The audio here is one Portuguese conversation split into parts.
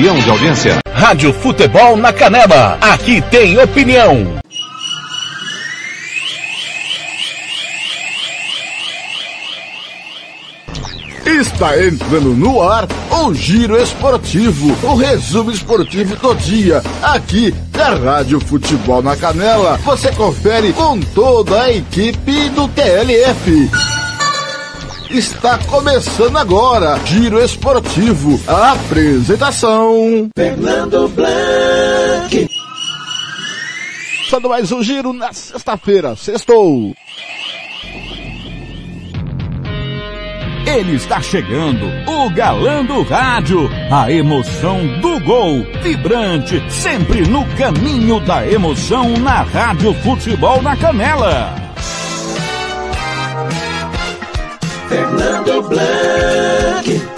de audiência. Rádio Futebol na Canela. Aqui tem opinião. Está entrando no ar o Giro Esportivo, o resumo esportivo do dia, aqui da Rádio Futebol na Canela. Você confere com toda a equipe do TLF. Está começando agora, Giro Esportivo, a apresentação. Fernando Blanc. Começando mais um giro na sexta-feira, sextou. Ele está chegando, o galã do rádio, a emoção do gol, vibrante, sempre no caminho da emoção na Rádio Futebol na Canela. Fernando Blanc.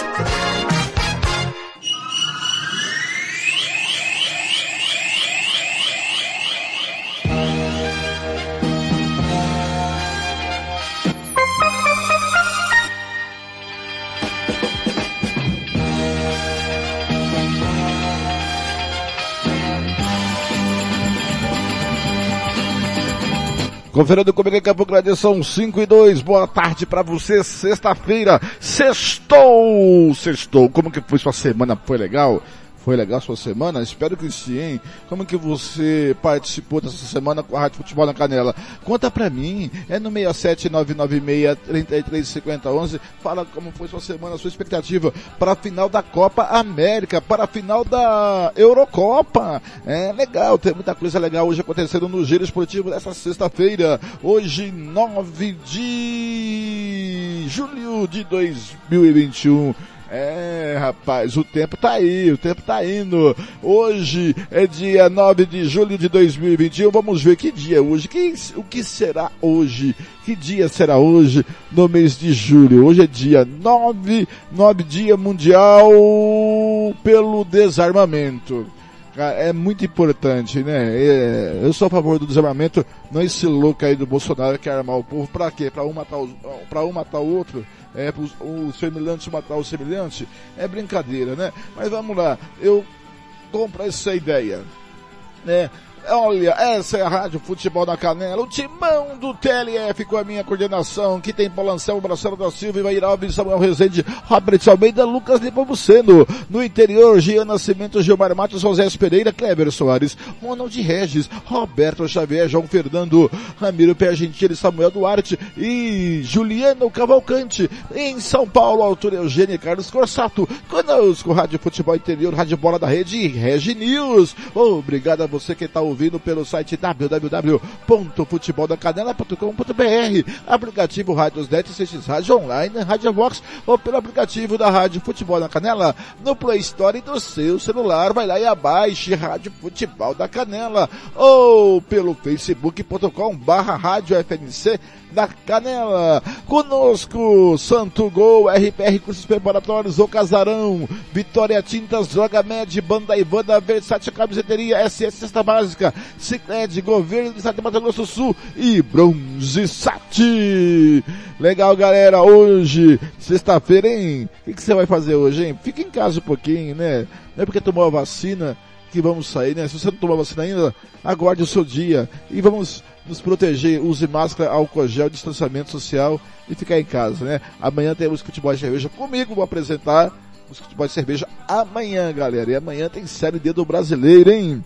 Conferindo comigo em Campo Grande, são 5 e 2. Boa tarde para você, sexta-feira. Sextou! Sextou. Como que foi sua semana? Foi legal? Foi legal sua semana? Espero que sim, hein? Como que você participou dessa semana com a Rádio Futebol na Canela? Conta pra mim, é no 67996335011. Fala como foi sua semana, sua expectativa para a final da Copa América, para a final da Eurocopa. É legal, tem muita coisa legal hoje acontecendo no Giro Esportivo dessa sexta-feira. Hoje, 9 de julho de 2021. É, rapaz, o tempo tá aí, o tempo tá indo. Hoje é dia 9 de julho de 2021. Vamos ver que dia é hoje. Que, o que será hoje? Que dia será hoje no mês de julho? Hoje é dia 9, 9 dia mundial pelo desarmamento. É muito importante, né? É, eu sou a favor do desarmamento, não esse louco aí do Bolsonaro que quer armar o povo pra quê? Pra um matar, os, pra um matar o outro? É, os, os semelhantes matar o semelhante? É brincadeira, né? Mas vamos lá, eu compro essa ideia, né? Olha, essa é a Rádio Futebol da Canela, o timão do TLF com a minha coordenação, que tem Paulo Marcelo da Silva, Ivair Alves, Samuel Rezende, Robert Almeida, Lucas Nepomuceno. No interior, Gian Nascimento, Gilmar Matos, José Pereira, Kleber Soares, Ronald Regis, Roberto Xavier, João Fernando, Ramiro Pé Gentili, Samuel Duarte e Juliano Cavalcante. Em São Paulo, altura Eugênia Carlos Corsato. Conosco, Rádio Futebol Interior, Rádio Bola da Rede e Regi News. Obrigado a você que está ouvindo ouvindo pelo site www.futeboldacanela.com.br, aplicativo Rádios Net, CX Rádio Online, Rádio Vox ou pelo aplicativo da Rádio Futebol da Canela no Play Store do seu celular. Vai lá e abaixe Rádio Futebol da Canela ou pelo facebook.com barra Rádio FNC da Canela. Conosco, Santo Gol, RPR Cursos Preparatórios, O Casarão, Vitória Tintas, Droga Med, Banda Ivana, Versátil Camiseteria, SS Cesta Básica, Cicred, Governo do Estado de Mato Grosso do Sul e Bronze Sat. Legal, galera, hoje, sexta-feira, hein? O que, você vai fazer hoje, hein? Fica em casa um pouquinho, né? Não é porque tomou a vacina que vamos sair, né? Se você não tomou a vacina ainda, aguarde o seu dia e vamos nos proteger, use máscara, álcool gel, distanciamento social e ficar em casa, né? Amanhã temos futebol de cerveja comigo, vou apresentar os futebol de cerveja amanhã, galera. E amanhã tem série D do brasileiro, hein?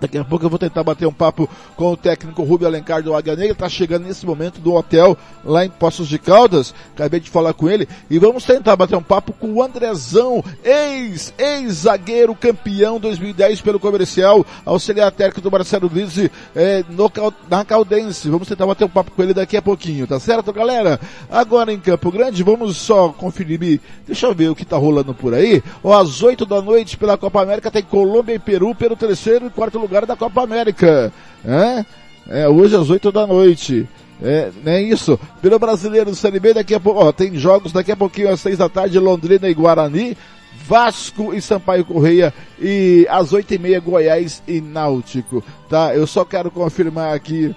Daqui a pouco eu vou tentar bater um papo com o técnico Rubio Alencar do Águia Negra, está chegando nesse momento do hotel lá em Poços de Caldas, acabei de falar com ele, e vamos tentar bater um papo com o Andrezão, ex, ex-zagueiro campeão 2010 pelo comercial, auxiliar técnico do Marcelo Luiz é, no, na Caldense, vamos tentar bater um papo com ele daqui a pouquinho, tá certo galera? Agora em Campo Grande, vamos só conferir, deixa eu ver o que tá rolando por aí, ó, às 8 da noite pela Copa América tem Colômbia e Peru pelo terceiro e quarto lugar lugar da Copa América. É, é hoje às 8 da noite. É, é isso. Pelo brasileiro do Série daqui a pouco, ó, tem jogos daqui a pouquinho às 6 da tarde, Londrina e Guarani, Vasco e Sampaio Correia e às 8 e meia Goiás e Náutico, tá? Eu só quero confirmar aqui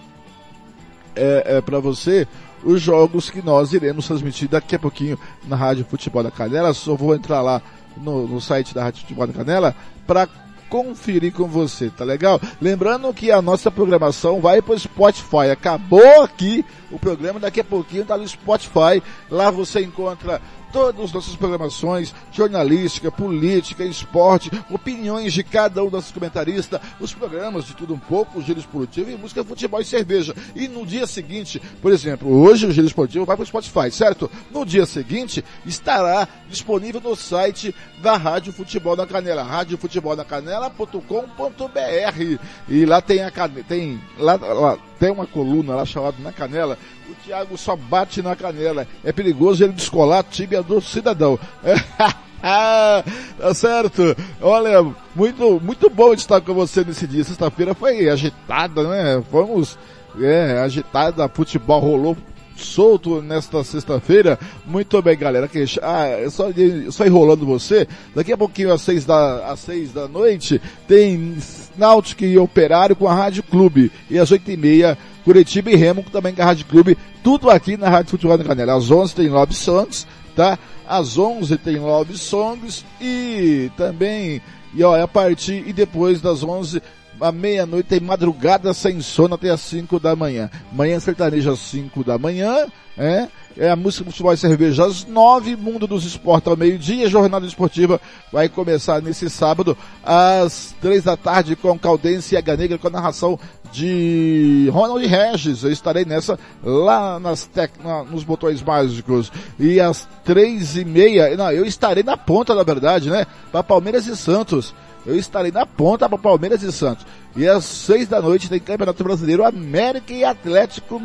é, é para você os jogos que nós iremos transmitir daqui a pouquinho na Rádio Futebol da Canela. Só vou entrar lá no, no site da Rádio Futebol da Canela para conferir com você, tá legal? Lembrando que a nossa programação vai pro Spotify. Acabou aqui o programa, daqui a pouquinho tá no Spotify. Lá você encontra todas as nossas programações, jornalística, política, esporte, opiniões de cada um dos comentaristas, os programas de tudo um pouco, o Giro Esportivo e música, futebol e cerveja. E no dia seguinte, por exemplo, hoje o Giro Esportivo vai para o Spotify, certo? No dia seguinte, estará disponível no site da Rádio Futebol na Canela, radiofutebolnacanela.com.br e lá tem a tem lá, lá tem uma coluna lá chamada Na Canela, o Thiago só bate na canela. É perigoso ele descolar a tíbia do cidadão. tá certo? Olha, muito, muito bom estar com você nesse dia. Sexta-feira foi agitada, né? Fomos, é, agitada, futebol rolou solto nesta sexta-feira. Muito bem, galera. Que, ah, só, só enrolando você. Daqui a pouquinho, às seis da, às seis da noite, tem Náutico e Operário com a Rádio Clube. E às oito e meia, Curitiba e Remo também com a Rádio Clube. Tudo aqui na Rádio Futebol da Canela. Às onze tem Love Songs, tá? Às onze tem Love Songs e também, e ó, é a partir, e depois das onze à meia-noite tem madrugada sem sono até às 5 da manhã. Manhã sertaneja às 5 da manhã, é, é a música futebol e cerveja às 9, Mundo dos Esportes ao meio-dia, Jornada Esportiva vai começar nesse sábado às 3 da tarde com Caldense e H Negra com a narração de Ronald Regis. Eu estarei nessa lá nas tec, na, nos botões mágicos. E às três e meia, não, eu estarei na ponta, na verdade, né? Para Palmeiras e Santos eu estarei na ponta para Palmeiras e Santos. E às seis da noite tem Campeonato Brasileiro América e Atlético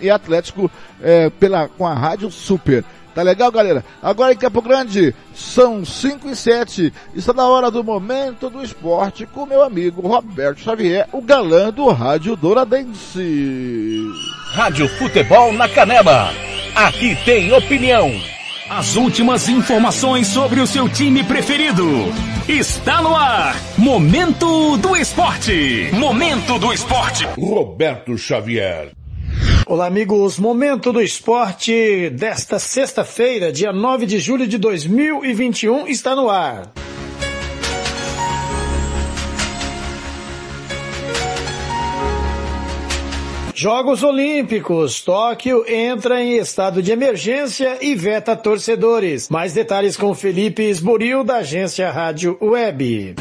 e Atlético é, pela com a Rádio Super. Tá legal, galera? Agora em Campo Grande, são 5 e 7. Está na hora do momento do esporte com meu amigo Roberto Xavier, o galã do Rádio Douradense. Rádio Futebol na Canela. Aqui tem opinião. As últimas informações sobre o seu time preferido. Está no ar. Momento do Esporte. Momento do Esporte. Roberto Xavier. Olá, amigos. Momento do Esporte desta sexta-feira, dia 9 de julho de 2021, está no ar. Jogos Olímpicos. Tóquio entra em estado de emergência e veta torcedores. Mais detalhes com Felipe Esboril, da agência Rádio Web.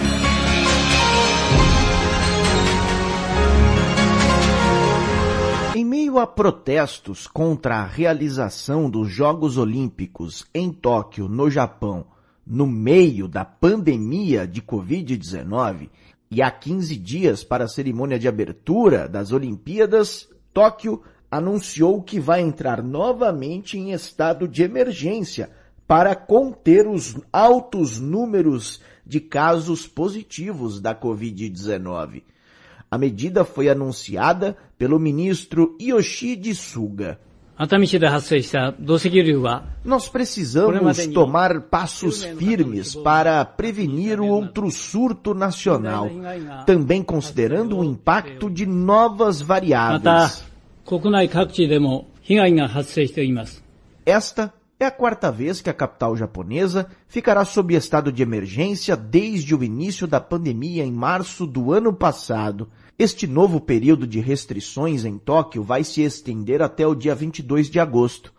Em meio a protestos contra a realização dos Jogos Olímpicos em Tóquio, no Japão, no meio da pandemia de Covid-19, e há 15 dias para a cerimônia de abertura das Olimpíadas, Tóquio anunciou que vai entrar novamente em estado de emergência para conter os altos números de casos positivos da Covid-19. A medida foi anunciada pelo ministro Yoshide Suga. Nós precisamos tomar passos firmes para prevenir o outro surto nacional, também considerando o impacto de novas variáveis. Esta é a quarta vez que a capital japonesa ficará sob estado de emergência desde o início da pandemia em março do ano passado. Este novo período de restrições em Tóquio vai se estender até o dia 22 de agosto.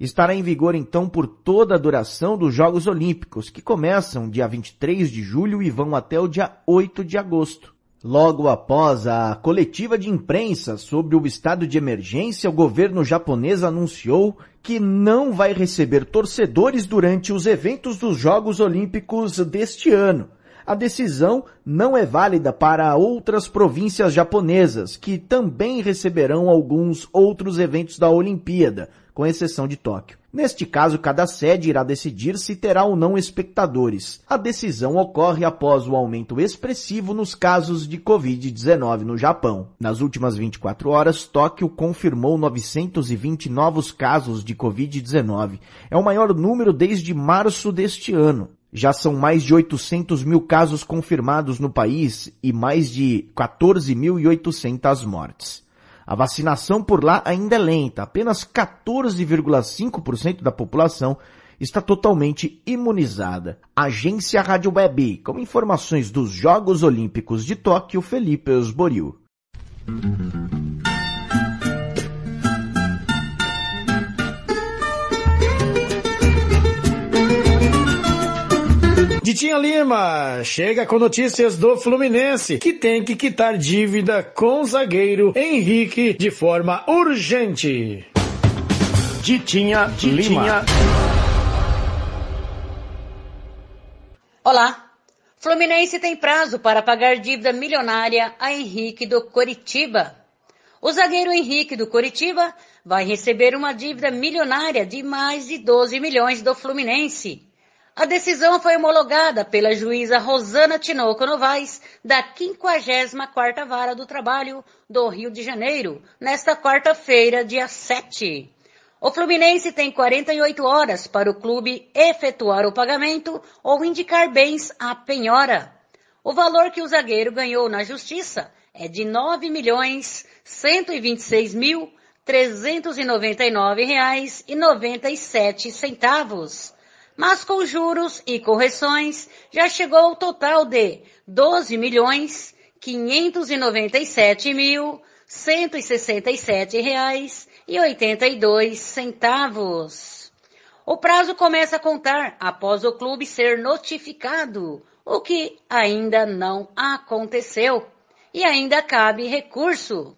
Estará em vigor então por toda a duração dos Jogos Olímpicos, que começam dia 23 de julho e vão até o dia 8 de agosto. Logo após a coletiva de imprensa sobre o estado de emergência, o governo japonês anunciou que não vai receber torcedores durante os eventos dos Jogos Olímpicos deste ano a decisão não é válida para outras províncias japonesas, que também receberão alguns outros eventos da Olimpíada, com exceção de Tóquio. Neste caso, cada sede irá decidir se terá ou não espectadores. A decisão ocorre após o aumento expressivo nos casos de Covid-19 no Japão. Nas últimas 24 horas, Tóquio confirmou 920 novos casos de Covid-19. É o maior número desde março deste ano. Já são mais de 800 mil casos confirmados no país e mais de 14.800 mortes. A vacinação por lá ainda é lenta, apenas 14,5% da população está totalmente imunizada. Agência Rádio Web, com informações dos Jogos Olímpicos de Tóquio, Felipe Osboril. Ditinha Lima chega com notícias do Fluminense, que tem que quitar dívida com o zagueiro Henrique de forma urgente. Ditinha, Ditinha. Lima. Olá. Fluminense tem prazo para pagar dívida milionária a Henrique do Coritiba. O zagueiro Henrique do Coritiba vai receber uma dívida milionária de mais de 12 milhões do Fluminense. A decisão foi homologada pela juíza Rosana Tinoco Novaes, da 54ª Vara do Trabalho do Rio de Janeiro, nesta quarta-feira, dia 7. O Fluminense tem 48 horas para o clube efetuar o pagamento ou indicar bens à penhora. O valor que o zagueiro ganhou na justiça é de R$ 9.126.399,97 mas com juros e correções já chegou ao total de 12 milhões 597 mil 167 reais e 82 centavos. O prazo começa a contar após o clube ser notificado, o que ainda não aconteceu e ainda cabe recurso.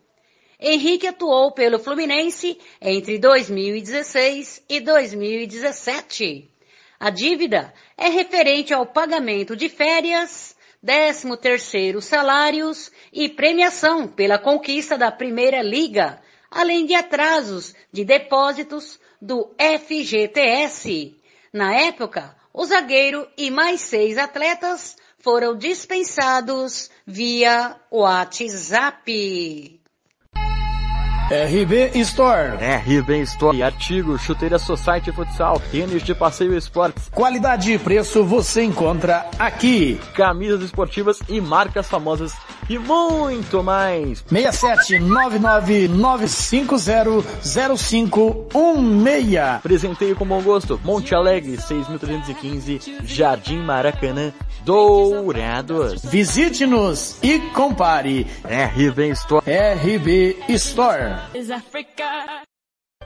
Henrique atuou pelo Fluminense entre 2016 e 2017. A dívida é referente ao pagamento de férias, 13 terceiro salários e premiação pela conquista da Primeira Liga, além de atrasos de depósitos do FGTS. Na época, o zagueiro e mais seis atletas foram dispensados via WhatsApp. RB Store. RB Store. Artigo, chuteira Society Futsal, tênis de passeio esportes. Qualidade e preço você encontra aqui. Camisas esportivas e marcas famosas e muito mais. 67959500516. Presenteio com bom gosto. Monte Alegre, 6.315, Jardim Maracanã, Dourados. Visite-nos e compare. RB Store. RB Store.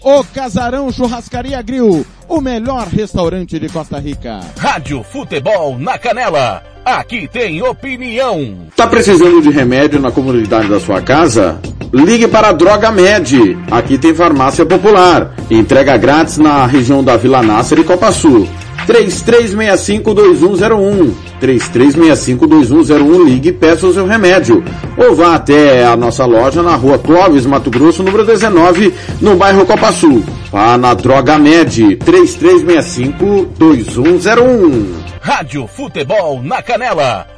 O Casarão Churrascaria Grill, o melhor restaurante de Costa Rica. Rádio Futebol na Canela. Aqui tem opinião. Tá precisando de remédio na comunidade da sua casa? Ligue para a Droga Med. Aqui tem farmácia popular. Entrega grátis na região da Vila Nácer e Copa Sul. 3365-2101. 3365-2101. Ligue e peça o seu remédio. Ou vá até a nossa loja na rua Clóvis, Mato Grosso, número 19, no bairro Copa Sul. Vá na Droga Med. 3365-2101. Rádio Futebol na Canela.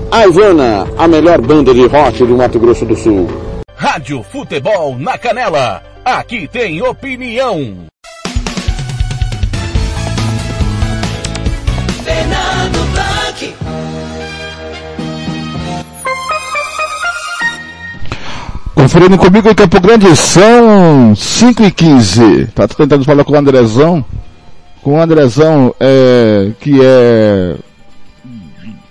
A Ivana, a melhor banda de rock do Mato Grosso do Sul. Rádio Futebol na Canela. Aqui tem opinião. Fernando Blanc. Conferindo comigo em Campo Grande são 5 e 15. Tá tentando falar com o Andrezão. Com o Andrezão, é, que é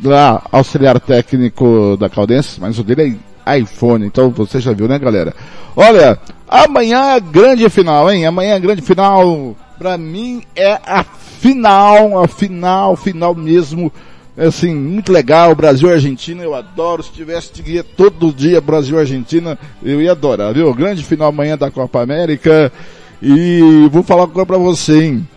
lá, auxiliar técnico da Caldense, mas o dele é iPhone, então você já viu, né, galera? Olha, amanhã é grande final, hein? Amanhã é grande final. Pra mim é a final, a final, final mesmo É assim, muito legal, Brasil e Argentina, eu adoro. Se tivesse dia todo dia Brasil e Argentina, eu ia adorar, viu? Grande final amanhã da Copa América. E vou falar coisa pra você, hein?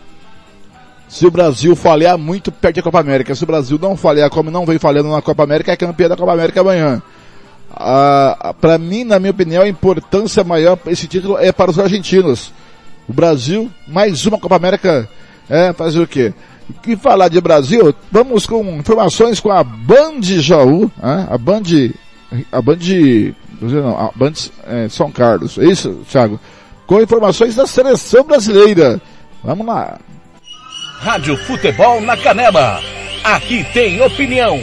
Se o Brasil falhar muito, perde a Copa América. Se o Brasil não falhar como não vem falhando na Copa América, é campeão da Copa América amanhã. Ah, para mim, na minha opinião, a importância maior esse título é para os argentinos. O Brasil, mais uma Copa América, é fazer o quê? que falar de Brasil, vamos com informações com a Band Jaú, né? a Band, a Band, não, a Band é, São Carlos, é isso, Thiago? Com informações da seleção brasileira. Vamos lá. Rádio Futebol na Canela. Aqui tem opinião.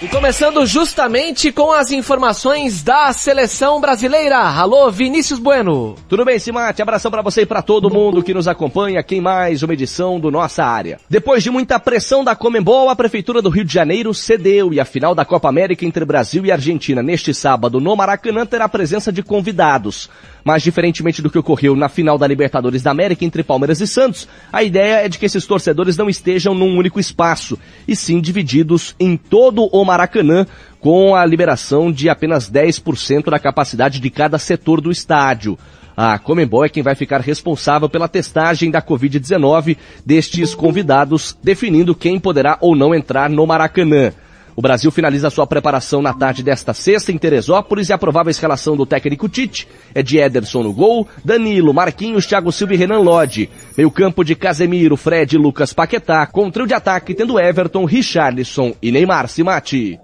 E começando justamente com as informações da seleção brasileira. Alô, Vinícius Bueno. Tudo bem, Simate? Abração para você e para todo mundo que nos acompanha aqui em mais uma edição do Nossa Área. Depois de muita pressão da Comembol, a Prefeitura do Rio de Janeiro cedeu e a final da Copa América entre Brasil e Argentina neste sábado no Maracanã terá a presença de convidados. Mas diferentemente do que ocorreu na final da Libertadores da América entre Palmeiras e Santos, a ideia é de que esses torcedores não estejam num único espaço, e sim divididos em todo o Maracanã, com a liberação de apenas 10% da capacidade de cada setor do estádio. A Comembol é quem vai ficar responsável pela testagem da Covid-19 destes convidados, definindo quem poderá ou não entrar no Maracanã. O Brasil finaliza sua preparação na tarde desta sexta em Teresópolis e a provável escalação do técnico Tite é de Ederson no gol, Danilo, Marquinhos, Thiago Silva e Renan Lodge. Meio campo de Casemiro, Fred e Lucas Paquetá, com trio de ataque tendo Everton, Richarlison e Neymar Simati.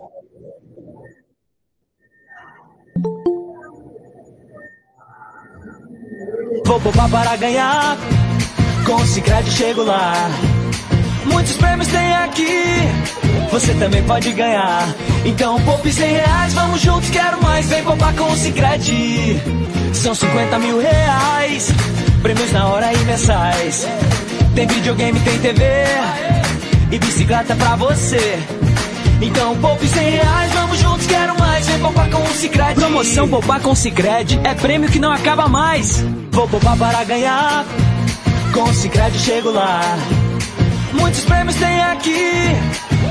Vou poupar para ganhar, com Cicred chego lá. Muitos prêmios tem aqui, você também pode ganhar. Então poupe 100 reais, vamos juntos, quero mais. Vem poupar com o Cicred. São 50 mil reais, prêmios na hora e mensais. Tem videogame, tem TV e bicicleta pra você. Então poupe 100 reais, vamos juntos, quero mais. Vem poupar com o Cicred. Promoção Poupar com o Cicred é prêmio que não acaba mais. Vou poupar para ganhar, com o Cicred chego lá. Muitos prêmios tem aqui,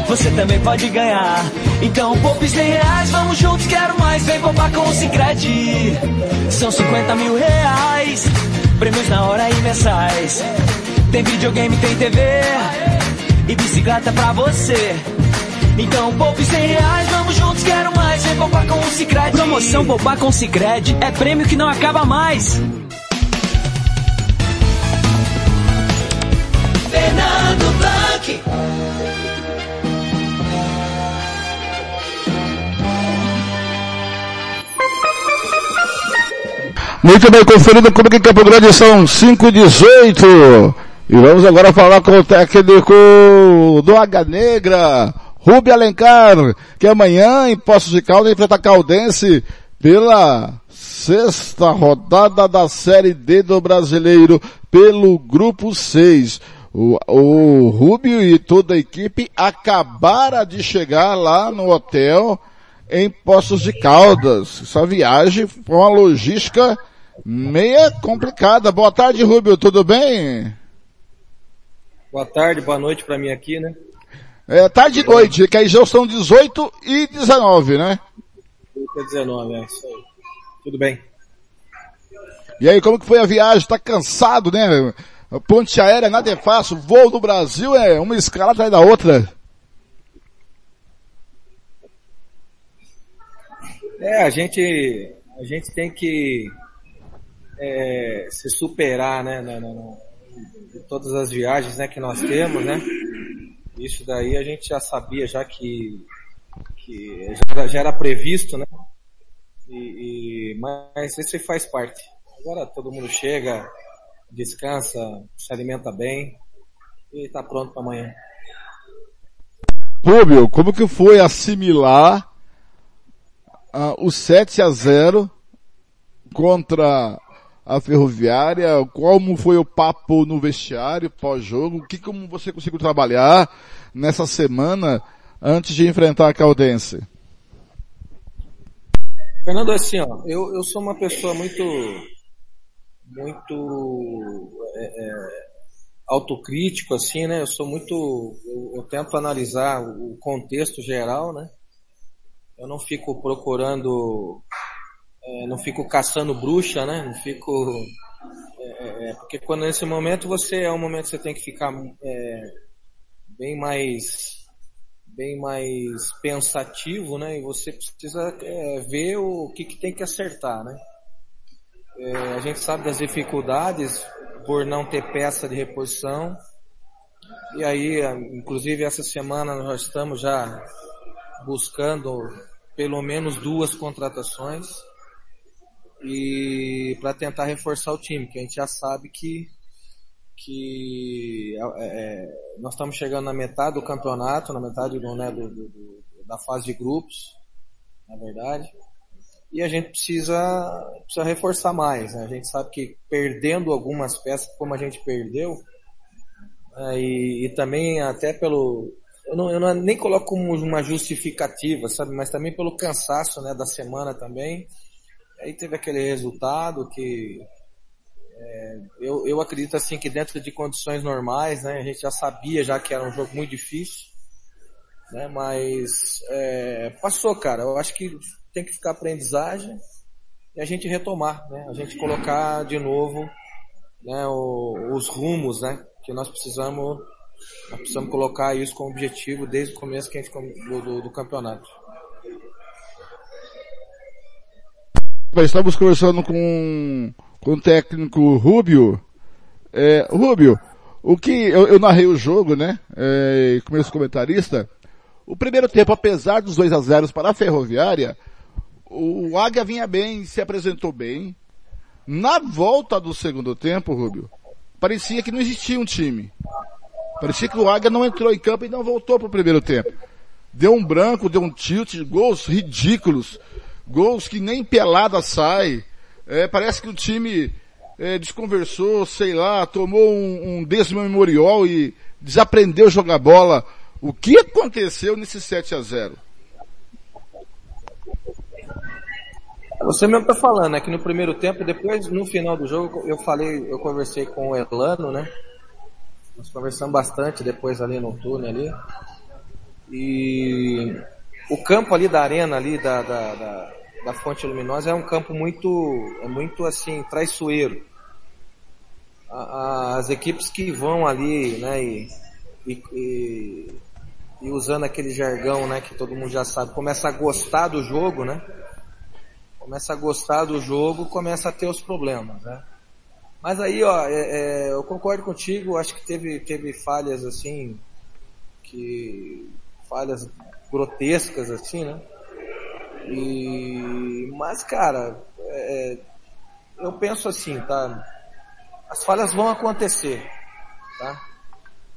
você também pode ganhar. Então poupe 100 reais, vamos juntos, quero mais. Vem poupar com o Cicred. São 50 mil reais, prêmios na hora e mensais. Tem videogame, tem TV e bicicleta pra você. Então poupe 100 reais, vamos juntos, quero mais. Vem poupar com o Cicred. Promoção Poupar com o Cicred é prêmio que não acaba mais. Fernando Blanc. Muito bem, conferido comigo em Campo Grande, são 5 e 18 E vamos agora falar com o técnico do Águia Negra, Rubio Alencar, que amanhã em Poços de Caldas enfrenta Caldense pela sexta rodada da Série D do Brasileiro, pelo Grupo 6. O, o Rubio e toda a equipe acabaram de chegar lá no hotel em Poços de Caldas. Essa viagem foi uma logística meia complicada. Boa tarde, Rubio, tudo bem? Boa tarde, boa noite para mim aqui, né? É, tarde e noite, que aí já são 18 e 19, né? 18 e 19, é isso aí. Tudo bem. E aí, como que foi a viagem? Tá cansado, né? Ponte aérea nada é fácil, voo no Brasil é uma escala atrás da outra. É, a gente, a gente tem que é, se superar, né, na, na, de todas as viagens, né, que nós temos, né. Isso daí a gente já sabia já que, que já, era, já era previsto, né. E, e, mas isso faz parte. Agora todo mundo chega, descansa, se alimenta bem e está pronto para amanhã. Rubio, como que foi assimilar uh, o 7 a 0 contra a Ferroviária? Como foi o papo no vestiário pós-jogo? O que como você conseguiu trabalhar nessa semana antes de enfrentar a Caldense? Fernando, assim, ó, eu, eu sou uma pessoa muito muito é, é, autocrítico, assim, né? Eu sou muito. Eu, eu, tento analisar o contexto geral, né? Eu não fico procurando. É, não fico caçando bruxa, né? Não fico. É, é, porque quando nesse momento você é um momento que você tem que ficar é, bem mais bem mais pensativo, né? E você precisa é, ver o que, que tem que acertar, né? É, a gente sabe das dificuldades por não ter peça de reposição. E aí, inclusive essa semana nós estamos já buscando pelo menos duas contratações e para tentar reforçar o time, que a gente já sabe que que é, é, nós estamos chegando na metade do campeonato, na metade do, né, do, do, da fase de grupos, na verdade e a gente precisa, precisa reforçar mais. Né? A gente sabe que perdendo algumas peças, como a gente perdeu, né? e, e, também até pelo. Eu, não, eu não, nem coloco uma justificativa, sabe? Mas também pelo cansaço né, da semana também. Aí teve aquele resultado que é, eu, eu acredito assim que dentro de condições normais, né, a gente já sabia já que era um jogo muito difícil, né, mas é, passou, cara. Eu acho que tem que ficar aprendizagem e a gente retomar, né? A gente colocar de novo né, o, os rumos, né? Que nós precisamos, nós precisamos colocar isso como objetivo desde o começo que a gente, do, do, do campeonato. Estamos conversando com, com o técnico Rubio. É, Rubio, o que eu, eu, narrei o jogo, né? É, como comentarista. O primeiro tempo, apesar dos 2 a 0 para a Ferroviária, o Águia vinha bem, se apresentou bem. Na volta do segundo tempo, Rubio, parecia que não existia um time. Parecia que o Águia não entrou em campo e não voltou para o primeiro tempo. Deu um branco, deu um tilt, gols ridículos, gols que nem pelada sai. É, parece que o time é, desconversou, sei lá, tomou um, um desmemorial e desaprendeu a jogar bola. O que aconteceu nesse 7 a 0 Você mesmo tá falando, né? Que no primeiro tempo, depois, no final do jogo, eu falei, eu conversei com o Elano, né? Nós conversamos bastante depois ali no túnel ali. E o campo ali da arena ali, da, da, da, da Fonte Luminosa, é um campo muito, é muito assim, traiçoeiro. As equipes que vão ali, né, e, e, e usando aquele jargão, né, que todo mundo já sabe, começa a gostar do jogo, né? Começa a gostar do jogo, começa a ter os problemas, né? Mas aí, ó, é, é, eu concordo contigo, acho que teve, teve falhas assim, que, falhas grotescas assim, né? E, mas cara, é, eu penso assim, tá? As falhas vão acontecer, tá?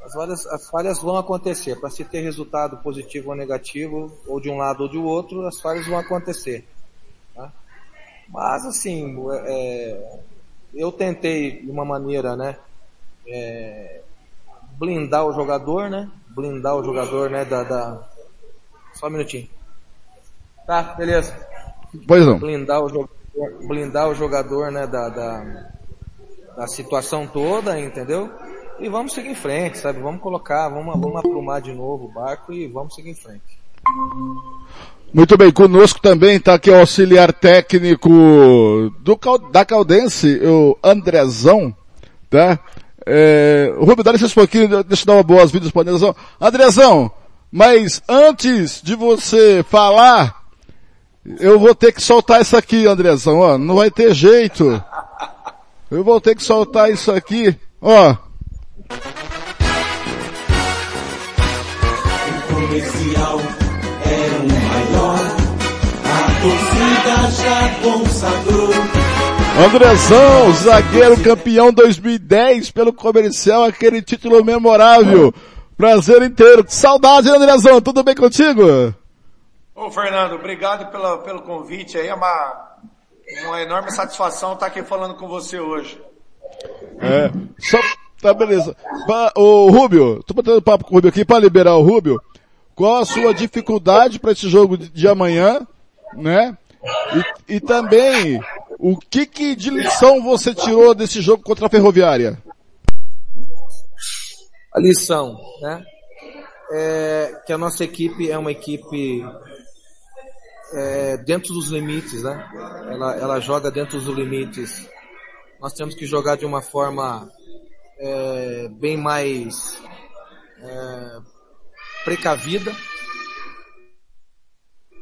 As falhas, as falhas vão acontecer. Para se ter resultado positivo ou negativo, ou de um lado ou de outro, as falhas vão acontecer. Mas assim, é, eu tentei de uma maneira, né, é, blindar o jogador, né, blindar o jogador, né, da, da... só um minutinho. Tá, beleza. Pois não. Blindar o jogador, blindar o jogador, né, da, da, da situação toda, entendeu? E vamos seguir em frente, sabe? Vamos colocar, vamos, vamos aprumar de novo o barco e vamos seguir em frente. Muito bem, conosco também está aqui o auxiliar técnico do, da Caldense, o Andrezão, tá? É, Rubio, dá licença um pouquinho, deixa eu dar uma boas-vindas para o Andrezão. Andrezão, mas antes de você falar, eu vou ter que soltar isso aqui, Andrezão, ó, não vai ter jeito. Eu vou ter que soltar isso aqui, ó. Comercial torcida já consagrou. Andrezão, zagueiro campeão 2010 pelo comercial, aquele título memorável. Prazer inteiro. Saudade, Andrezão. Tudo bem contigo? Ô, Fernando, obrigado pela, pelo convite aí. É uma, uma enorme satisfação estar aqui falando com você hoje. É, só, tá beleza. o Rubio, tô botando papo com o Rubio aqui para liberar o Rubio. Qual a sua dificuldade para esse jogo de, de amanhã, né? E, e também, o que, que de lição você tirou desse jogo contra a Ferroviária? a lição, né? É que a nossa equipe é uma equipe é, dentro dos limites, né? Ela, ela joga dentro dos limites. Nós temos que jogar de uma forma é, bem mais é, precavida,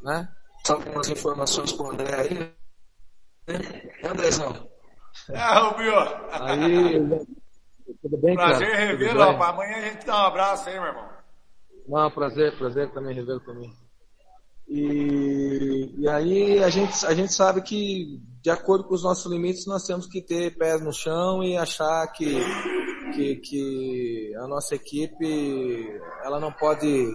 né? Só algumas informações para o André aí, né? Andrezão. É, Rubio. Aí, tudo bem, Prazer cara? revê-lo, rapaz. Amanhã a gente dá um abraço aí, meu irmão. Não, prazer, prazer também revê-lo também. E, e aí a gente, a gente sabe que, de acordo com os nossos limites, nós temos que ter pés no chão e achar que, que, que a nossa equipe ela não pode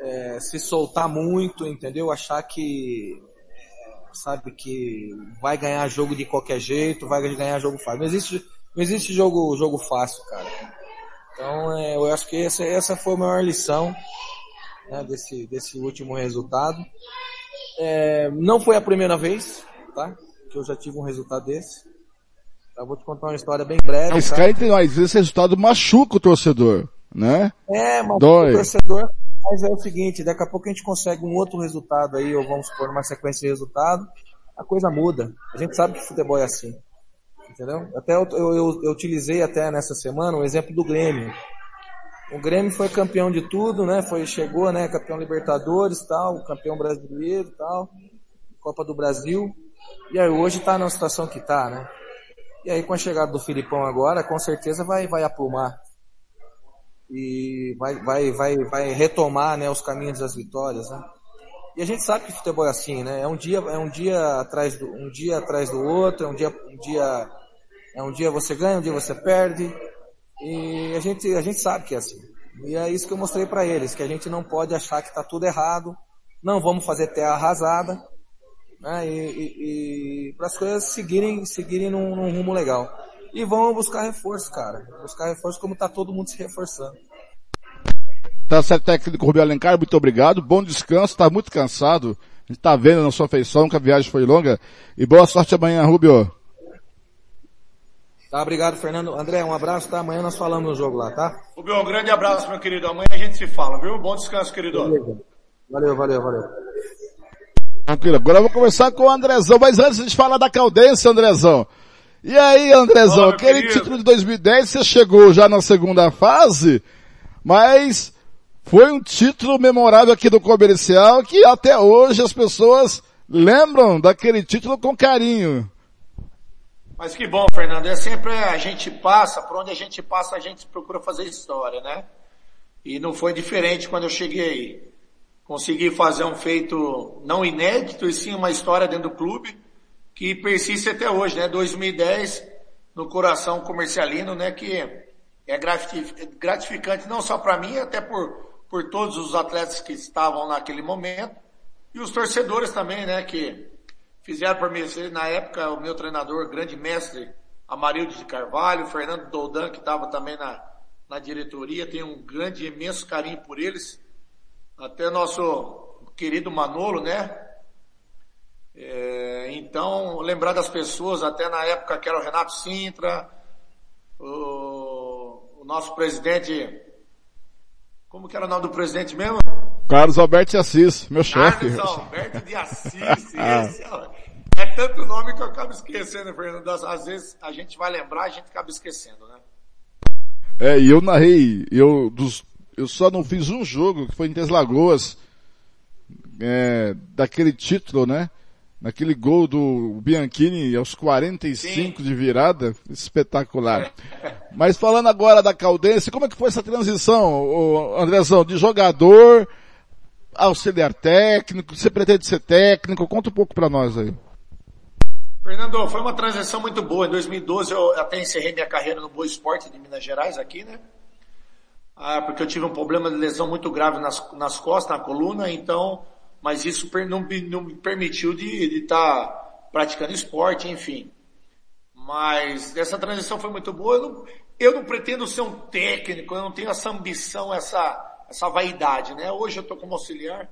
é, se soltar muito, entendeu? Achar que sabe que vai ganhar jogo de qualquer jeito, vai ganhar jogo fácil. Não existe, não existe jogo, jogo fácil, cara. Então, é, eu acho que essa, essa foi a maior lição né, desse, desse último resultado. É, não foi a primeira vez, tá? Que eu já tive um resultado desse. Eu vou te contar uma história bem breve. Mas tá? cá entre nós, esse resultado machuca o torcedor, né? É, mas Dói. o torcedor, mas é o seguinte, daqui a pouco a gente consegue um outro resultado aí, ou vamos supor uma sequência de resultado, a coisa muda. A gente sabe que futebol é assim. Entendeu? Até eu, eu, eu- utilizei até nessa semana o exemplo do Grêmio. O Grêmio foi campeão de tudo, né? Foi, chegou, né? Campeão Libertadores, tal, campeão brasileiro, tal, Copa do Brasil. E aí hoje tá na situação que tá, né? E aí com a chegada do Filipão agora, com certeza vai, vai aprumar. E vai, vai, vai, vai retomar, né, os caminhos das vitórias, né? E a gente sabe que futebol é assim, né? É um dia, é um dia atrás do, um dia atrás do outro, é um dia, um dia, é um dia você ganha, um dia você perde. E a gente, a gente sabe que é assim. E é isso que eu mostrei para eles, que a gente não pode achar que tá tudo errado, não vamos fazer terra arrasada, né? E, e, para as coisas seguirem, seguirem num, num rumo legal. E vão buscar reforço, cara. Buscar reforço como tá todo mundo se reforçando. Tá certo, técnico Rubio Alencar, muito obrigado. Bom descanso, tá muito cansado. A gente tá vendo na sua feição que a viagem foi longa. E boa sorte amanhã, Rubio. Tá, obrigado, Fernando. André, um abraço, tá? Amanhã nós falamos no jogo lá, tá? Rubio, um grande abraço, meu querido. Amanhã a gente se fala, viu? Bom descanso, querido. Valeu, valeu, valeu. Tranquilo. Agora eu vou conversar com o Andrezão, mas antes de falar da Caldense, Andrezão. E aí, Andrezão, meu aquele querido. título de 2010, você chegou já na segunda fase, mas foi um título memorável aqui do comercial que até hoje as pessoas lembram daquele título com carinho. Mas que bom, Fernando. É sempre a gente passa, por onde a gente passa, a gente procura fazer história, né? E não foi diferente quando eu cheguei aí. Consegui fazer um feito não inédito, e sim uma história dentro do clube que persiste até hoje, né? 2010, no coração comercialino, né? Que é gratifi- gratificante não só para mim, até por, por todos os atletas que estavam naquele momento, e os torcedores também, né? Que fizeram por mim, na época, o meu treinador, grande mestre, Amarildo de Carvalho, Fernando Doldan, que estava também na, na diretoria, tenho um grande, imenso carinho por eles. Até nosso querido Manolo, né? É, então, lembrar das pessoas, até na época que era o Renato Sintra, o, o nosso presidente, como que era o nome do presidente mesmo? Carlos Alberto de Assis, meu chefe. Carlos Alberto de Assis, esse é, é tanto nome que eu acabo esquecendo, Fernando. Às vezes a gente vai lembrar, a gente acaba esquecendo, né? É, e eu narrei, eu, dos, eu só não fiz um jogo, que foi em Três Lagoas, é, daquele título, né? Naquele gol do Bianchini aos 45 de virada, espetacular. Mas falando agora da Caldense, como é que foi essa transição, Andrezão, de jogador, auxiliar técnico, você pretende ser técnico? Conta um pouco pra nós aí. Fernando, foi uma transição muito boa. Em 2012 eu até encerrei minha carreira no Boa Esporte de Minas Gerais aqui, né? Ah, porque eu tive um problema de lesão muito grave nas, nas costas, na coluna, então, mas isso não, me- não me permitiu de estar praticando esporte, enfim. Mas essa transição foi muito boa. Eu não, eu não pretendo ser um técnico, eu não tenho essa ambição, essa, essa vaidade, né? Hoje eu estou como auxiliar,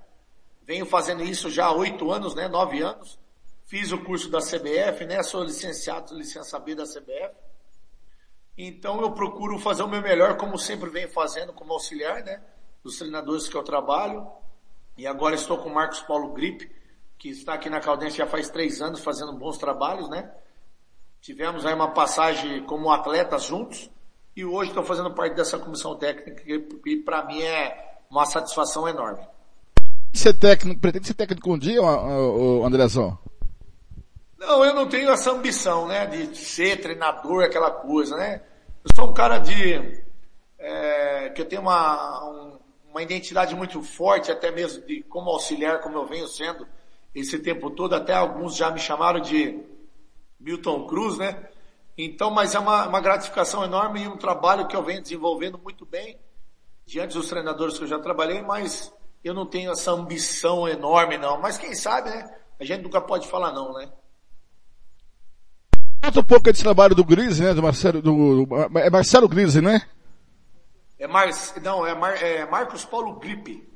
venho fazendo isso já há oito anos, né? Nove anos. Fiz o curso da CBF, né? Sou licenciado, licença B da CBF. Então eu procuro fazer o meu melhor, como sempre venho fazendo como auxiliar, né? Dos treinadores que eu trabalho. E agora estou com o Marcos Paulo Gripe, que está aqui na Caldense já faz três anos fazendo bons trabalhos, né? Tivemos aí uma passagem como atletas juntos e hoje estou fazendo parte dessa comissão técnica que para mim é uma satisfação enorme. Ser técnico, pretende ser técnico um dia, Andrezão? Não, eu não tenho essa ambição, né, de ser treinador, aquela coisa, né? Eu sou um cara de, é, que eu tenho uma, um, uma identidade muito forte, até mesmo de como auxiliar, como eu venho sendo esse tempo todo, até alguns já me chamaram de Milton Cruz, né? Então, mas é uma, uma gratificação enorme e um trabalho que eu venho desenvolvendo muito bem diante dos treinadores que eu já trabalhei, mas eu não tenho essa ambição enorme não. Mas quem sabe, né? A gente nunca pode falar não, né? Conta um pouco desse trabalho do Grise, né? Do Marcelo, do, é Marcelo Grise, né? É Mar, não, é, Mar, é Marcos Paulo Gripe.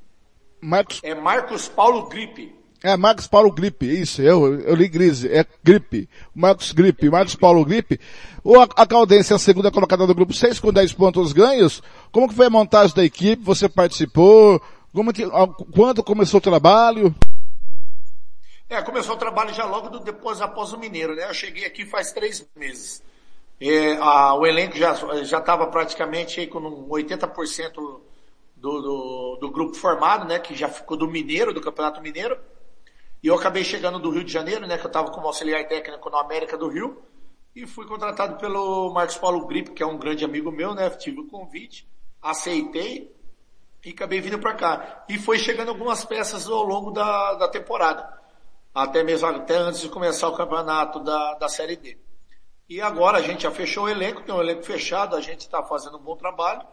Marcos... É Marcos Paulo Gripe. É, Marcos Paulo Gripe, isso, eu, eu li Grise, é Gripe, Marcos Gripe, Marcos Paulo Gripe. O, a Caldense é a segunda colocada do grupo 6 com 10 pontos ganhos. Como que foi a montagem da equipe? Você participou? Como que, quando começou o trabalho? É, começou o trabalho já logo do, depois, após o Mineiro, né? Eu cheguei aqui faz três meses. É, a, o elenco já estava praticamente com 80% do, do, do grupo formado, né? Que já ficou do Mineiro, do Campeonato Mineiro. E eu acabei chegando do Rio de Janeiro, né? Que eu estava como auxiliar técnico na América do Rio. E fui contratado pelo Marcos Paulo Gripe, que é um grande amigo meu, né? Tive o convite, aceitei e acabei vindo para cá. E foi chegando algumas peças ao longo da, da temporada até mesmo até antes de começar o campeonato da, da Série D. E agora a gente já fechou o elenco, tem um elenco fechado, a gente está fazendo um bom trabalho,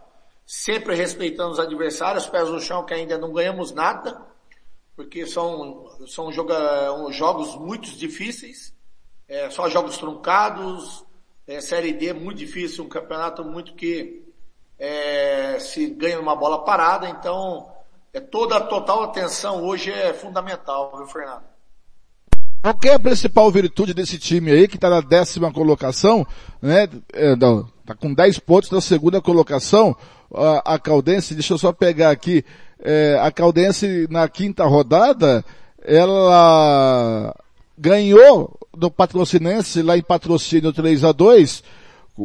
sempre respeitando os adversários, pés no chão que ainda não ganhamos nada, porque são, são joga, jogos muito difíceis, é, só jogos truncados, é, Série D muito difícil, um campeonato muito que é, se ganha uma bola parada, então é, toda a total atenção hoje é fundamental, viu Fernando? Qual é a principal virtude desse time aí, que está na décima colocação, né? É, não, tá com 10 pontos na segunda colocação. A, a Caldense, deixa eu só pegar aqui, é, a Caldense na quinta rodada, ela ganhou do Patrocinense lá em patrocínio 3 a 2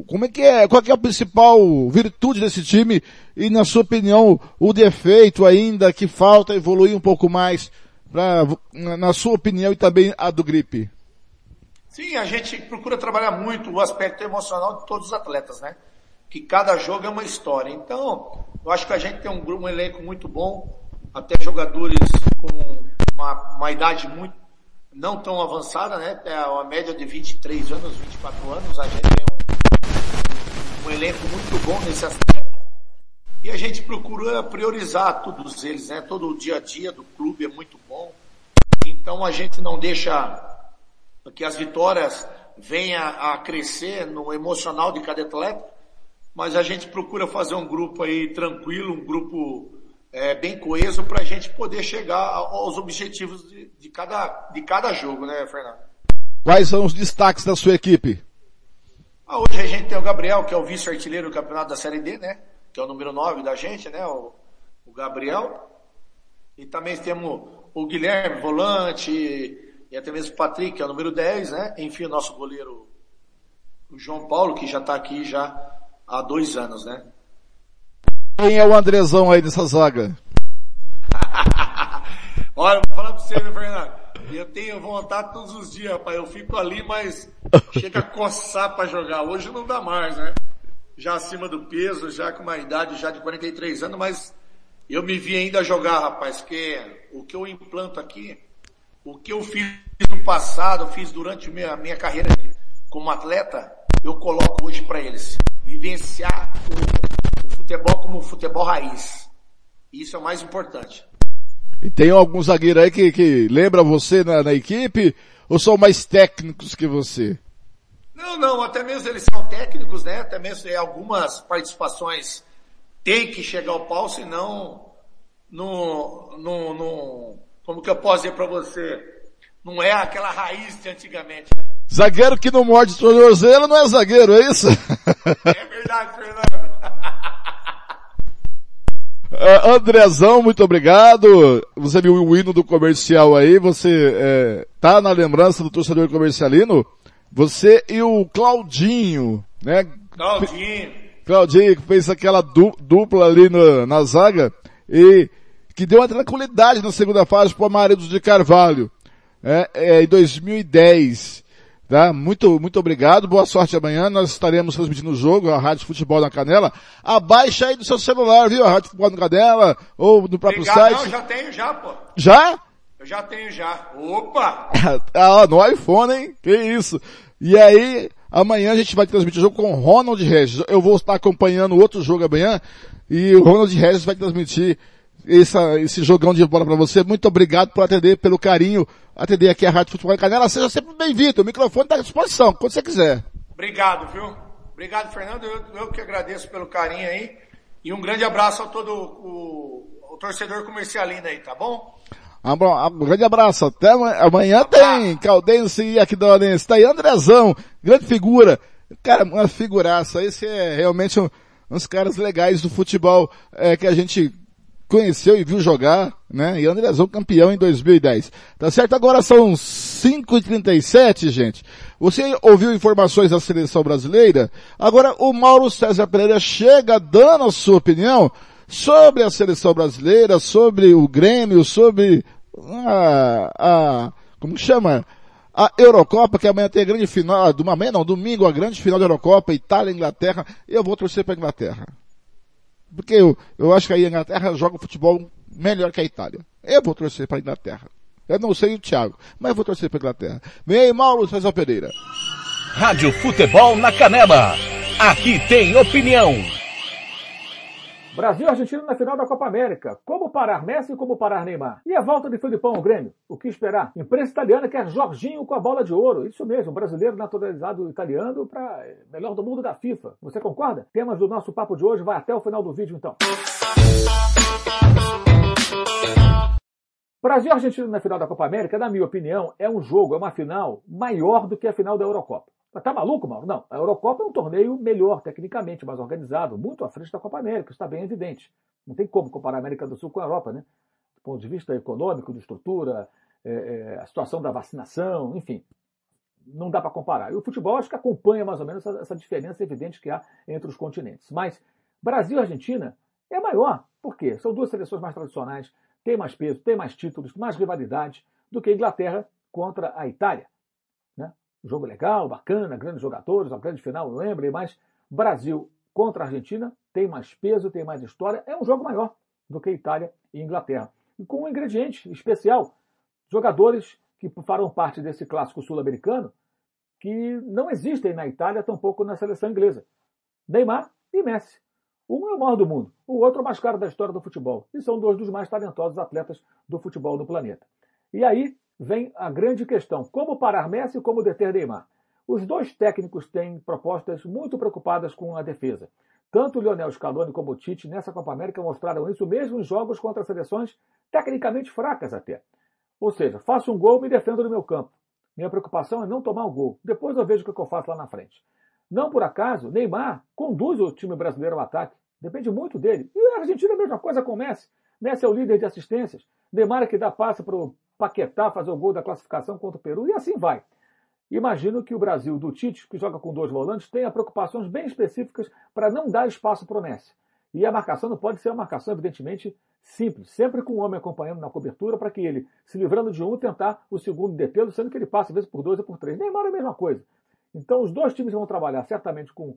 como é que é, qual é a principal virtude desse time e na sua opinião o defeito ainda que falta evoluir um pouco mais pra, na sua opinião e também a do Gripe? Sim, a gente procura trabalhar muito o aspecto emocional de todos os atletas, né? Que cada jogo é uma história. Então, eu acho que a gente tem um, um elenco muito bom, até jogadores com uma, uma idade muito, não tão avançada, né? É a média de 23 anos, 24 anos, a gente tem um, um elenco muito bom nesse aspecto. E a gente procura priorizar todos eles, né? Todo o dia a dia do clube é muito bom. Então a gente não deixa que as vitórias venham a crescer no emocional de cada atleta, mas a gente procura fazer um grupo aí tranquilo, um grupo é, bem coeso para a gente poder chegar aos objetivos de, de, cada, de cada jogo, né, Fernando? Quais são os destaques da sua equipe? Ah, hoje a gente tem o Gabriel, que é o vice-artilheiro do campeonato da Série D, né? Que é o número 9 da gente, né? O, o Gabriel. E também temos o Guilherme, volante, e até mesmo o Patrick, que é o número 10, né? Enfim, o nosso goleiro, o João Paulo, que já está aqui já há dois anos, né? Quem é o Andrezão aí dessa zaga? Olha, vou falar pra você, né, Fernando? Eu tenho vontade todos os dias, rapaz. Eu fico ali, mas chega a coçar para jogar. Hoje não dá mais, né? Já acima do peso, já com uma idade já de 43 anos, mas eu me vi ainda jogar, rapaz, que o que eu implanto aqui, o que eu fiz no passado, fiz durante a minha, minha carreira como atleta, eu coloco hoje para eles. Vivenciar o, o, futebol como o futebol raiz. Isso é o mais importante. E tem algum zagueiro aí que, que lembra você na, na equipe? Ou são mais técnicos que você? Não, não, até mesmo eles são técnicos, né? Até mesmo em algumas participações tem que chegar ao pau, senão no, no, no como que eu posso dizer para você, não é aquela raiz de antigamente. Né? Zagueiro que não morde tornozelo não é zagueiro, é isso? É verdade, Fernando. Uh, Andrezão, muito obrigado. Você viu o hino do comercial aí, você é, tá na lembrança do torcedor comercialino? Você e o Claudinho, né? Claudinho. Claudinho, que fez aquela du dupla ali no, na zaga e que deu uma tranquilidade na segunda fase para o Marido de Carvalho. É, é, em 2010. Tá? Muito, muito obrigado. Boa sorte amanhã. Nós estaremos transmitindo o jogo, a Rádio Futebol na Canela. Abaixa aí do seu celular, viu? A Rádio Futebol na Canela ou no próprio obrigado, site. Não, já tenho já, pô. Já? Eu já tenho já. Opa! ah, no iPhone, hein? Que isso. E aí, amanhã a gente vai transmitir o jogo com o Ronald Regis. Eu vou estar acompanhando outro jogo amanhã e o Ronald Regis vai transmitir essa, esse jogão de bola para você. Muito obrigado por atender, pelo carinho, atender aqui a Rádio Futebol Canela. Seja sempre bem-vindo. O microfone está à disposição, quando você quiser. Obrigado, viu? Obrigado, Fernando. Eu, eu que agradeço pelo carinho aí. E um grande abraço a todo o, o torcedor comercialino aí, tá bom? Um grande abraço. Até amanhã tem Caldense e Aquidonense. Tá aí Andrezão, grande figura. Cara, uma figuraça. Esse é realmente um, uns caras legais do futebol é, que a gente conheceu e viu jogar, né? E Andrezão campeão em 2010. Tá certo? Agora são 5h37, gente. Você ouviu informações da seleção brasileira? Agora o Mauro César Pereira chega dando a sua opinião sobre a seleção brasileira, sobre o Grêmio, sobre a, a como que chama? A Eurocopa, que amanhã tem a grande final, do amanhã não, domingo a grande final da Eurocopa, Itália Inglaterra. Eu vou torcer para a Inglaterra. Porque eu, eu acho que a Inglaterra joga futebol melhor que a Itália. Eu vou torcer para a Inglaterra. Eu não sei o Thiago, mas eu vou torcer para Inglaterra. Vem aí, Mauro César Pereira. Rádio Futebol na Canela. Aqui tem opinião. Brasil e Argentina na final da Copa América. Como parar Messi e como parar Neymar? E a volta de Filipão ao Grêmio? O que esperar? Imprensa italiana quer Jorginho com a bola de ouro. Isso mesmo, brasileiro naturalizado italiano para melhor do mundo da FIFA. Você concorda? Temas do nosso papo de hoje vai até o final do vídeo então. Brasil e Argentina na final da Copa América, na minha opinião, é um jogo, é uma final maior do que a final da Eurocopa. Tá maluco, Mauro? Não. A Eurocopa é um torneio melhor, tecnicamente, mais organizado, muito à frente da Copa América, está bem evidente. Não tem como comparar a América do Sul com a Europa, né? Do ponto de vista econômico, de estrutura, é, é, a situação da vacinação, enfim. Não dá para comparar. E o futebol acho que acompanha mais ou menos essa, essa diferença evidente que há entre os continentes. Mas Brasil e Argentina é maior. Por quê? São duas seleções mais tradicionais, tem mais peso, tem mais títulos, mais rivalidade do que a Inglaterra contra a Itália jogo legal, bacana, grandes jogadores, uma grande final, lembrem, mas Brasil contra a Argentina tem mais peso, tem mais história, é um jogo maior do que Itália e Inglaterra. E com um ingrediente especial, jogadores que farão parte desse clássico sul-americano que não existem na Itália, tampouco na seleção inglesa. Neymar e Messi. Um é o maior do mundo, o outro é o mais caro da história do futebol. E são dois dos mais talentosos atletas do futebol do planeta. E aí vem a grande questão: como parar Messi e como deter Neymar? Os dois técnicos têm propostas muito preocupadas com a defesa. Tanto o Lionel Scaloni como o Tite nessa Copa América mostraram isso mesmo em jogos contra seleções tecnicamente fracas até. Ou seja, faço um gol e me defendo no meu campo. Minha preocupação é não tomar um gol. Depois eu vejo o que eu faço lá na frente. Não por acaso, Neymar conduz o time brasileiro ao ataque. Depende muito dele. E a Argentina é a mesma coisa com o Messi. Messi é o líder de assistências. Neymar é que dá passe para o Paquetá fazer o gol da classificação contra o Peru, e assim vai. Imagino que o Brasil do Tite, que joga com dois volantes, tenha preocupações bem específicas para não dar espaço para o Messi. E a marcação não pode ser uma marcação, evidentemente, simples, sempre com o um homem acompanhando na cobertura para que ele, se livrando de um, tentar o segundo detê-lo, sendo que ele passa às vezes por dois ou por três. Neymar é a mesma coisa. Então os dois times vão trabalhar certamente com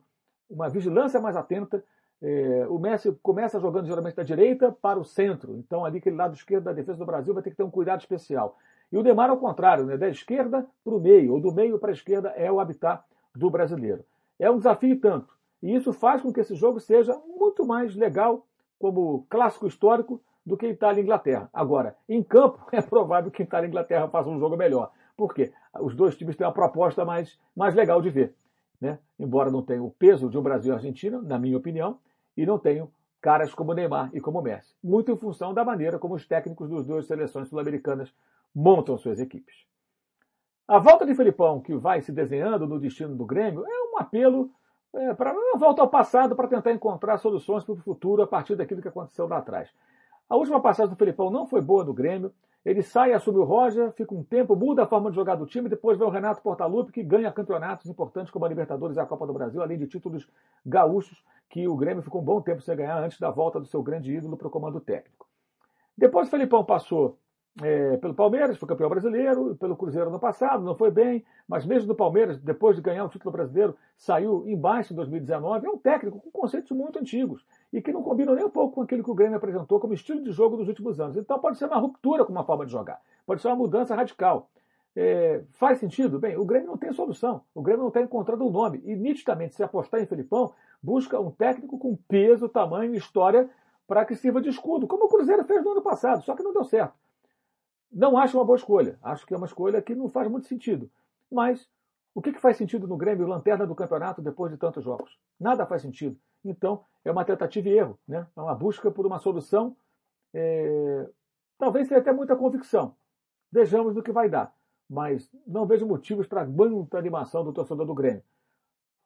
uma vigilância mais atenta, é, o Messi começa jogando geralmente da direita para o centro, então ali aquele lado esquerdo da defesa do Brasil vai ter que ter um cuidado especial. E o Neymar ao contrário, né, da esquerda para o meio, ou do meio para a esquerda é o habitat do brasileiro. É um desafio tanto. E isso faz com que esse jogo seja muito mais legal como clássico histórico do que Itália e Inglaterra. Agora, em campo, é provável que Itália e Inglaterra façam um jogo melhor. Por quê? Os dois times têm uma proposta mais, mais legal de ver. Né? Embora não tenha o peso de um Brasil e Argentina, na minha opinião, e não tenho caras como Neymar e como Messi, muito em função da maneira como os técnicos das duas seleções sul-americanas montam suas equipes. A volta de Felipão, que vai se desenhando no destino do Grêmio, é um apelo é, para uma volta ao passado para tentar encontrar soluções para o futuro a partir daquilo que aconteceu lá atrás. A última passagem do Felipão não foi boa no Grêmio. Ele sai, assume o Roger, fica um tempo, muda a forma de jogar do time, depois vem o Renato Portaluppi, que ganha campeonatos importantes como a Libertadores e a Copa do Brasil, além de títulos gaúchos, que o Grêmio ficou um bom tempo sem ganhar antes da volta do seu grande ídolo para o comando técnico. Depois o Felipão passou é, pelo Palmeiras, foi campeão brasileiro, pelo Cruzeiro no passado, não foi bem, mas mesmo do Palmeiras, depois de ganhar o título brasileiro, saiu embaixo em 2019. É um técnico com conceitos muito antigos e que não combinam nem um pouco com aquilo que o Grêmio apresentou como estilo de jogo dos últimos anos. Então pode ser uma ruptura com uma forma de jogar, pode ser uma mudança radical. É, faz sentido? Bem, o Grêmio não tem solução, o Grêmio não está encontrando um nome. E nitidamente, se apostar em Felipão, busca um técnico com peso, tamanho e história para que sirva de escudo, como o Cruzeiro fez no ano passado, só que não deu certo. Não acho uma boa escolha. Acho que é uma escolha que não faz muito sentido. Mas o que, que faz sentido no Grêmio, lanterna do campeonato, depois de tantos jogos? Nada faz sentido. Então, é uma tentativa e erro. Né? É uma busca por uma solução. É... Talvez tenha até muita convicção. Vejamos no que vai dar. Mas não vejo motivos para muita animação do torcedor do Grêmio.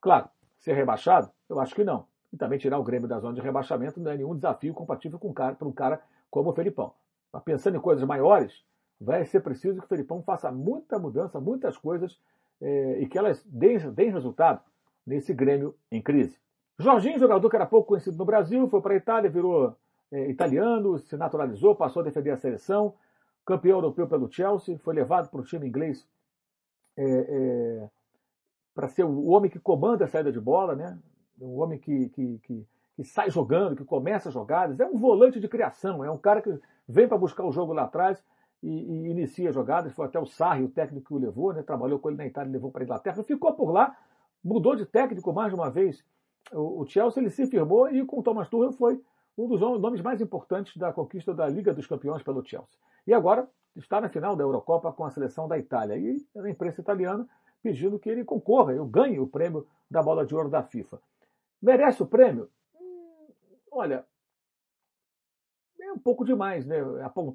Claro, ser rebaixado, eu acho que não. E também tirar o Grêmio da zona de rebaixamento não é nenhum desafio compatível com um cara, para um cara como o Felipão. Mas pensando em coisas maiores, vai ser preciso que o Felipão faça muita mudança, muitas coisas, é, e que elas deem, deem resultado nesse Grêmio em crise. Jorginho, jogador que era pouco conhecido no Brasil, foi para a Itália, virou é, italiano, se naturalizou, passou a defender a seleção, campeão europeu pelo Chelsea, foi levado para o time inglês é, é, para ser o homem que comanda a saída de bola, né? um homem que, que, que, que sai jogando, que começa jogadas, é um volante de criação, é um cara que vem para buscar o jogo lá atrás e, e inicia jogadas. Foi até o Sarri, o técnico que o levou, né? trabalhou com ele na Itália, levou para a Inglaterra, ficou por lá, mudou de técnico mais de uma vez. O, Chelsea ele se firmou e com o Thomas Tuchel foi um dos nomes mais importantes da conquista da Liga dos Campeões pelo Chelsea. E agora está na final da Eurocopa com a seleção da Itália. E a imprensa italiana pedindo que ele concorra, eu ganhe o prêmio da bola de ouro da FIFA. Merece o prêmio? Hum, olha, é um pouco demais, né?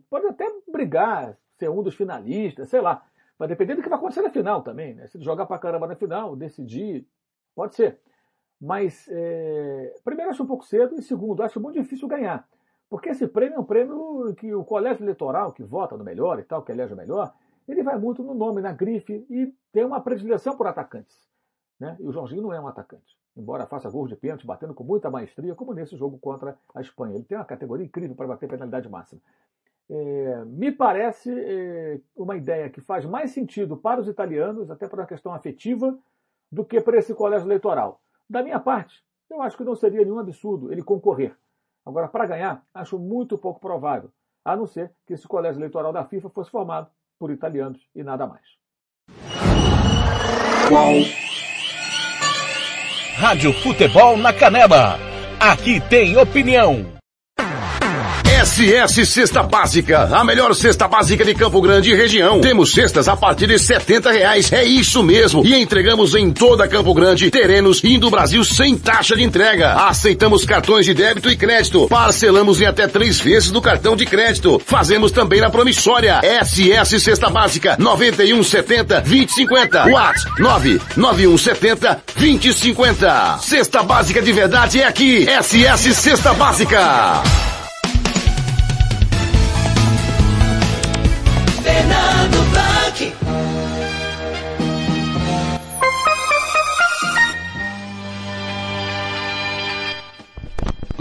Pode até brigar, ser um dos finalistas, sei lá. Vai depender do que vai acontecer na final também, né? Se jogar pra caramba na final, decidir, pode ser. Mas, é... primeiro, acho um pouco cedo, e segundo, acho muito difícil ganhar. Porque esse prêmio é um prêmio que o colégio eleitoral, que vota no melhor e tal, que elege o melhor, ele vai muito no nome, na grife, e tem uma predileção por atacantes. Né? E o Jorginho não é um atacante embora faça gols de pênalti, batendo com muita maestria, como nesse jogo contra a Espanha. Ele tem uma categoria incrível para bater penalidade máxima. É, me parece é, uma ideia que faz mais sentido para os italianos, até por uma questão afetiva, do que para esse colégio eleitoral. Da minha parte, eu acho que não seria nenhum absurdo ele concorrer. Agora, para ganhar, acho muito pouco provável, a não ser que esse colégio eleitoral da FIFA fosse formado por italianos e nada mais. Rádio Futebol na Canela. Aqui tem opinião. SS Cesta Básica, a melhor cesta básica de Campo Grande e região. Temos cestas a partir de setenta reais, é isso mesmo. E entregamos em toda Campo Grande, terrenos e do Brasil sem taxa de entrega. Aceitamos cartões de débito e crédito. Parcelamos em até três vezes no cartão de crédito. Fazemos também na promissória. SS Cesta Básica, 9170 2050. WhatsApp 99170 2050. Cesta Básica de verdade é aqui. SS Cesta Básica.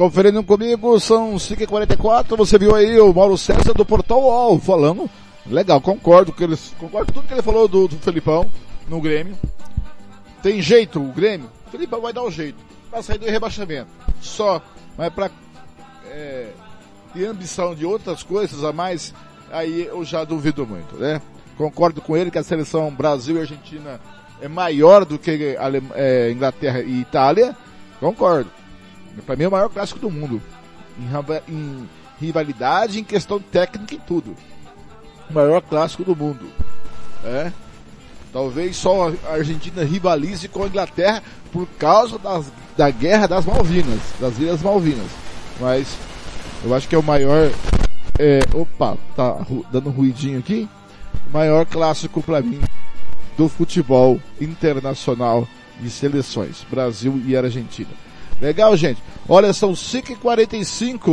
Conferindo comigo, são 5h44. Você viu aí o Mauro César do Portal UOL falando. Legal, concordo, que eles, concordo com tudo que ele falou do, do Felipão no Grêmio. Tem jeito o Grêmio? O Felipão vai dar o jeito. Vai sair do rebaixamento. Só. Mas pra é, ter ambição de outras coisas a mais, aí eu já duvido muito, né? Concordo com ele que a seleção Brasil e Argentina é maior do que é, Inglaterra e Itália. Concordo. Para mim é o maior clássico do mundo. Em, em rivalidade, em questão técnica e tudo. O maior clássico do mundo. É. Talvez só a Argentina rivalize com a Inglaterra por causa das, da guerra das Malvinas, das Ilhas Malvinas. Mas eu acho que é o maior. É, opa, tá dando um ruidinho aqui. Maior clássico para mim do futebol internacional de seleções, Brasil e Argentina. Legal, gente? Olha, são 5h45.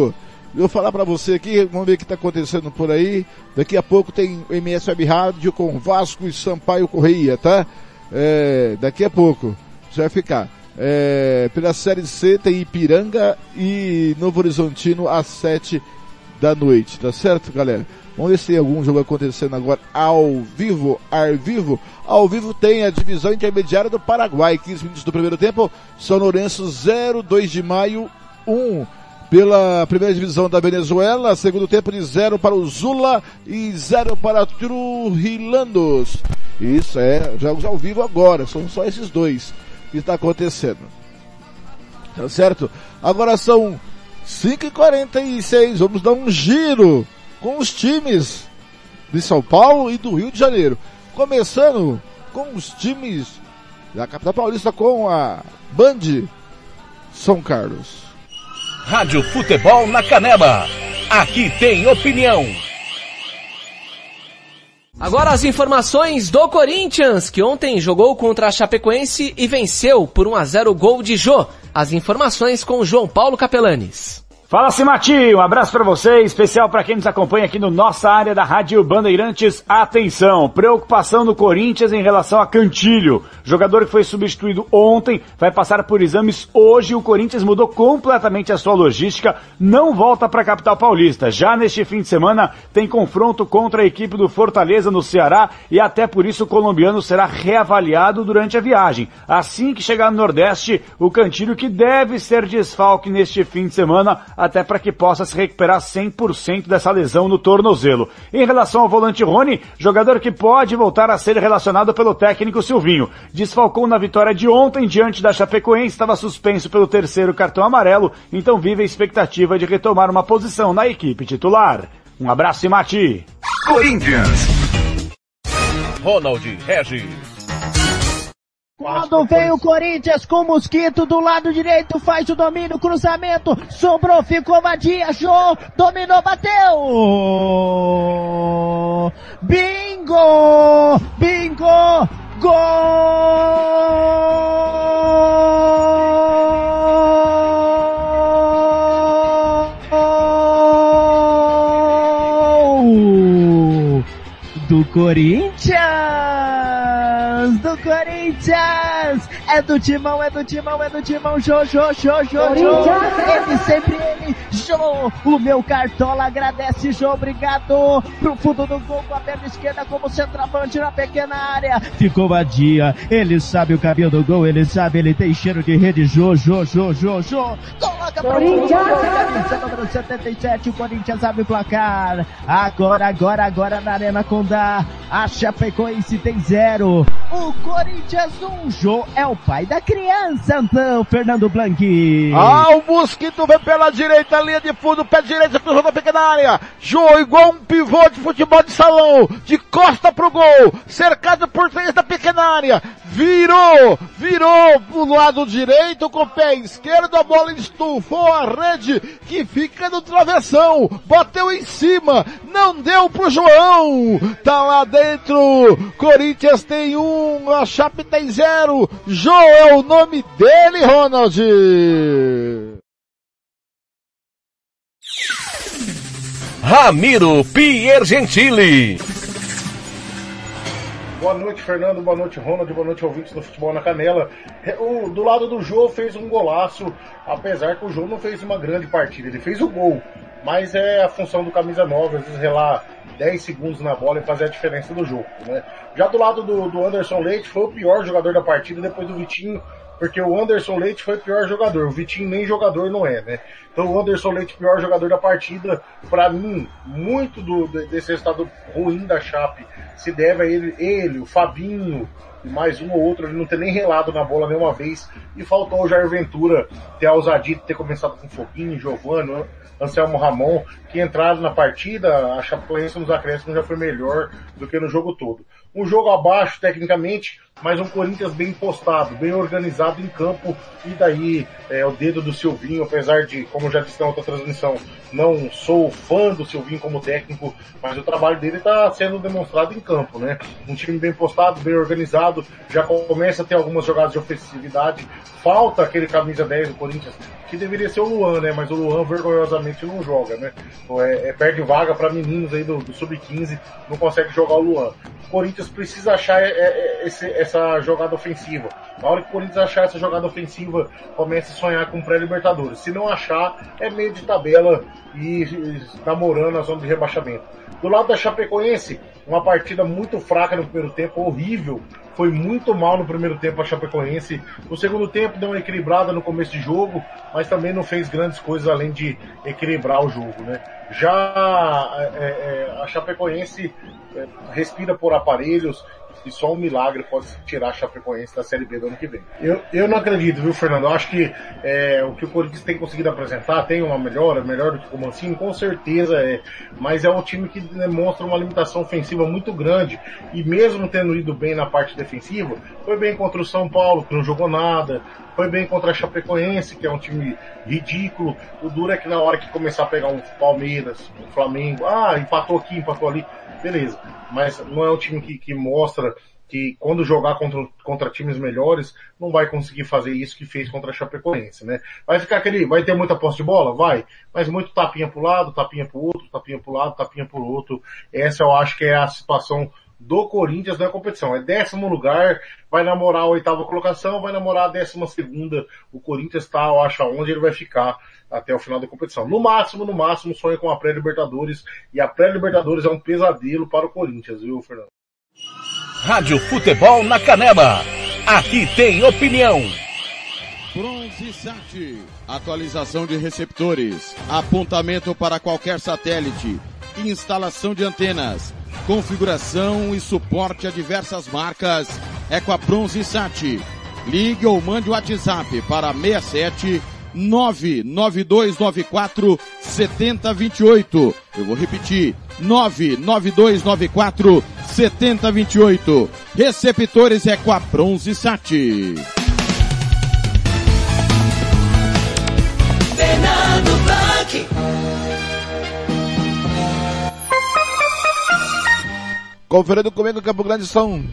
Eu vou falar para você aqui, vamos ver o que está acontecendo por aí. Daqui a pouco tem MS Web Rádio com Vasco e Sampaio Correia, tá? É, daqui a pouco. Você vai ficar. É, pela Série C tem Ipiranga e Novo Horizontino às 7 da noite, tá certo, galera? Vamos ver se tem algum jogo acontecendo agora ao vivo, ao vivo. Ao vivo tem a divisão intermediária do Paraguai, 15 minutos do primeiro tempo. São Lourenço 0, 2 de maio 1 pela primeira divisão da Venezuela, segundo tempo de 0 para o Zula e 0 para Trujillandos. Isso é, jogos ao vivo agora, são só esses dois que está acontecendo. Tá certo? Agora são 5h46, vamos dar um giro com os times de São Paulo e do Rio de Janeiro. Começando com os times da capital paulista com a Band São Carlos. Rádio Futebol na Canela. Aqui tem opinião. Agora as informações do Corinthians, que ontem jogou contra a Chapecoense e venceu por 1 a 0 o gol de Jô. As informações com João Paulo Capelanes. Fala Simati, um abraço para você, especial para quem nos acompanha aqui no nossa área da Rádio Bandeirantes. Atenção, preocupação do Corinthians em relação a Cantilho. Jogador que foi substituído ontem, vai passar por exames hoje. O Corinthians mudou completamente a sua logística, não volta para a capital paulista. Já neste fim de semana tem confronto contra a equipe do Fortaleza no Ceará e até por isso o colombiano será reavaliado durante a viagem. Assim que chegar no Nordeste, o Cantilho que deve ser desfalque neste fim de semana até para que possa se recuperar 100% dessa lesão no tornozelo. Em relação ao volante Rony, jogador que pode voltar a ser relacionado pelo técnico Silvinho. Desfalcou na vitória de ontem diante da Chapecoense, estava suspenso pelo terceiro cartão amarelo, então vive a expectativa de retomar uma posição na equipe titular. Um abraço e mate. Corinthians. Ronald Regis. Quando vem o Corinthians com o Mosquito do lado direito, faz o domínio, cruzamento, sobrou, ficou vadia, show, dominou, bateu! Bingo! Bingo! Gol! Do Corinthians! Do Corinthians! É do timão, é do timão, é do timão, Jô, Jô, Jô, Jô, Jô. Ele sempre ele, Jô. O meu cartola agradece, Jô, obrigado. Pro fundo do gol com a perna esquerda como centroavante na pequena área. Ficou vadia, ele sabe o caminho do gol, ele sabe, ele tem cheiro de rede, Jô, Jô, Jô, Jô, Jô. Coloca pro fundo do gol, camisa número 77, o Corinthians abre o placar. Agora, agora, agora na Arena Condá. A Chapecoense tem zero. O Corinthians um, Jô é o pai da criança, então, Fernando Blanqui. Ah, o Mosquito vem pela direita, linha de fundo, pé direito, cruzou na pequena área. Jô igual um pivô de futebol de salão, de costa pro gol, cercado por três da pequena área. Virou, virou pro lado direito com o pé esquerdo, a bola estufou a rede que fica no travessão. Bateu em cima, não deu pro João. Tá lá dentro, Corinthians tem um, a Chape tem zero. É o nome dele, Ronald. Ramiro Piergentili. Boa noite, Fernando. Boa noite, Ronald. Boa noite, ouvintes do Futebol na Canela. O, do lado do Jô fez um golaço, apesar que o Jô não fez uma grande partida. Ele fez o gol, mas é a função do camisa 9, às vezes relar 10 segundos na bola e fazer a diferença do jogo. Né? Já do lado do, do Anderson Leite, foi o pior jogador da partida depois do Vitinho, porque o Anderson Leite foi o pior jogador. O Vitinho nem jogador não é, né? Então o Anderson Leite, pior jogador da partida, para mim, muito do, desse resultado ruim da Chape se deve a ele, ele, o Fabinho, e mais um ou outro, ele não ter nem relado na bola nenhuma vez. E faltou o Jair Ventura ter a ter começado com Foguinho, Giovanni, Anselmo Ramon, que entraram na partida, a Chapecoense nos acréscimos já foi melhor do que no jogo todo. Um jogo abaixo, tecnicamente, mas um Corinthians bem postado, bem organizado em campo, e daí é, o dedo do Silvinho, apesar de, como já disse na outra transmissão, não sou fã do Silvinho como técnico, mas o trabalho dele está sendo demonstrado em campo, né? Um time bem postado, bem organizado, já começa a ter algumas jogadas de ofensividade, falta aquele camisa 10 do Corinthians, que deveria ser o Luan, né? Mas o Luan vergonhosamente não joga, né? É, é, perde vaga para meninos aí do, do Sub-15, não consegue jogar o Luan. O Corinthians precisa achar é, é, esse, essa jogada ofensiva. Na hora que o Corinthians achar essa jogada ofensiva, comece a sonhar com pré-libertadores. Se não achar, é meio de tabela e, e namorando a zona de rebaixamento. Do lado da Chapecoense, uma partida muito fraca no primeiro tempo, horrível. Foi muito mal no primeiro tempo a Chapecoense. No segundo tempo deu uma equilibrada no começo de jogo, mas também não fez grandes coisas além de equilibrar o jogo, né? Já é, é, a Chapecoense é, respira por aparelhos e só um milagre pode tirar a Chapecoense da Série B do ano que vem. Eu, eu não acredito, viu, Fernando? Eu acho que é, o que o Corinthians tem conseguido apresentar tem uma melhora, melhor do que o Mancini, com certeza é. Mas é um time que demonstra uma limitação ofensiva muito grande. E mesmo tendo ido bem na parte defensiva, foi bem contra o São Paulo, que não jogou nada, foi bem contra a Chapecoense, que é um time ridículo. O duro é que na hora que começar a pegar um Palmeiras, um Flamengo, ah, empatou aqui, empatou ali, beleza. Mas não é um time que, que mostra que quando jogar contra, contra times melhores, não vai conseguir fazer isso que fez contra a Chapecoense, né? Vai ficar aquele, vai ter muita posse de bola? Vai, mas muito tapinha pro lado, tapinha pro outro, tapinha pro lado, tapinha pro outro. Essa eu acho que é a situação do Corinthians na competição. É décimo lugar, vai namorar a oitava colocação, vai namorar a décima segunda. O Corinthians está, eu acho, onde ele vai ficar até o final da competição. No máximo, no máximo, sonha com a pré-Libertadores. E a pré-Libertadores é um pesadelo para o Corinthians, viu, Fernando? Rádio Futebol na Canela. Aqui tem opinião. Bronze Sat. Atualização de receptores. Apontamento para qualquer satélite. Instalação de antenas configuração e suporte a diversas marcas é com a Bronze Sat. Ligue ou mande o WhatsApp para 67 99294 7028. Eu vou repetir. 99294 7028. Receptores é com a Bronze Sat. Fernando Blanc. Conferindo comigo, Campo Grande são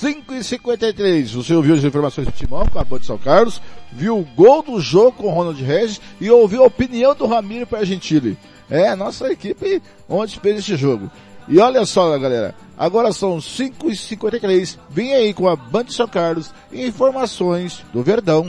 5 e 53 Você ouviu as informações do Timão com a Boa de São Carlos, viu o gol do jogo com o Ronald Regis e ouviu a opinião do Ramiro para Gentili. É a nossa equipe onde fez este jogo. E olha só, galera, agora são 5 e 53 Vem aí com a Band de São Carlos e informações do Verdão.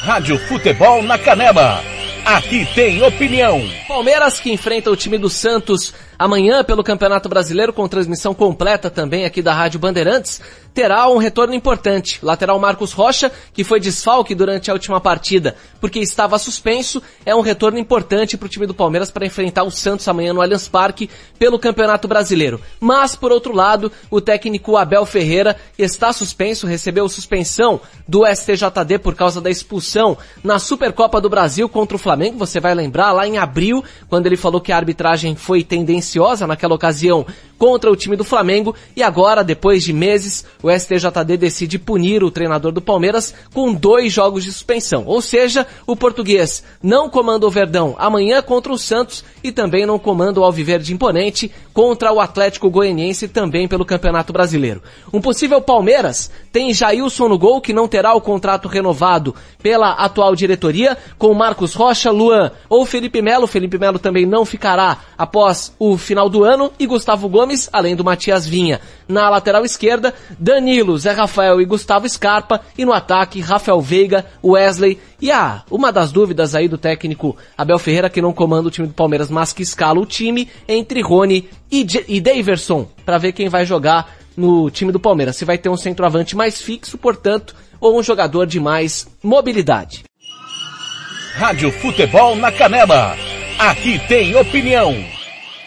Rádio Futebol na Canela. Aqui tem opinião. Palmeiras que enfrenta o time do Santos amanhã pelo Campeonato Brasileiro com transmissão completa também aqui da Rádio Bandeirantes, terá um retorno importante. Lateral Marcos Rocha, que foi desfalque durante a última partida porque estava suspenso, é um retorno importante para o time do Palmeiras para enfrentar o Santos amanhã no Allianz Parque pelo Campeonato Brasileiro. Mas, por outro lado, o técnico Abel Ferreira está suspenso, recebeu suspensão do STJD por causa da expulsão na Supercopa do Brasil contra o Flamengo. Você vai lembrar lá em abril, quando ele falou que a arbitragem foi tendenciosa naquela ocasião contra o time do Flamengo e agora, depois de meses, o STJD decide punir o treinador do Palmeiras com dois jogos de suspensão. Ou seja, o português não comanda o Verdão amanhã contra o Santos e também não comanda o Alviverde Imponente contra o Atlético Goianiense também pelo Campeonato Brasileiro. Um possível Palmeiras tem Jailson no gol que não terá o contrato renovado pela atual diretoria com Marcos Rocha, Luan ou Felipe Melo. Felipe Melo também não ficará após o final do ano e Gustavo Gomes, além do Matias Vinha. Na lateral esquerda, Danilo, Zé Rafael e Gustavo Scarpa e no ataque, Rafael Veiga, Wesley e ah, uma das dúvidas aí do técnico Abel Ferreira que não comanda o time do Palmeiras, mas que escala o time entre Rony e, J e Daverson para ver quem vai jogar no time do Palmeiras. Se vai ter um centroavante mais fixo, portanto, ou um jogador de mais mobilidade. Rádio Futebol na Canela. Aqui tem opinião.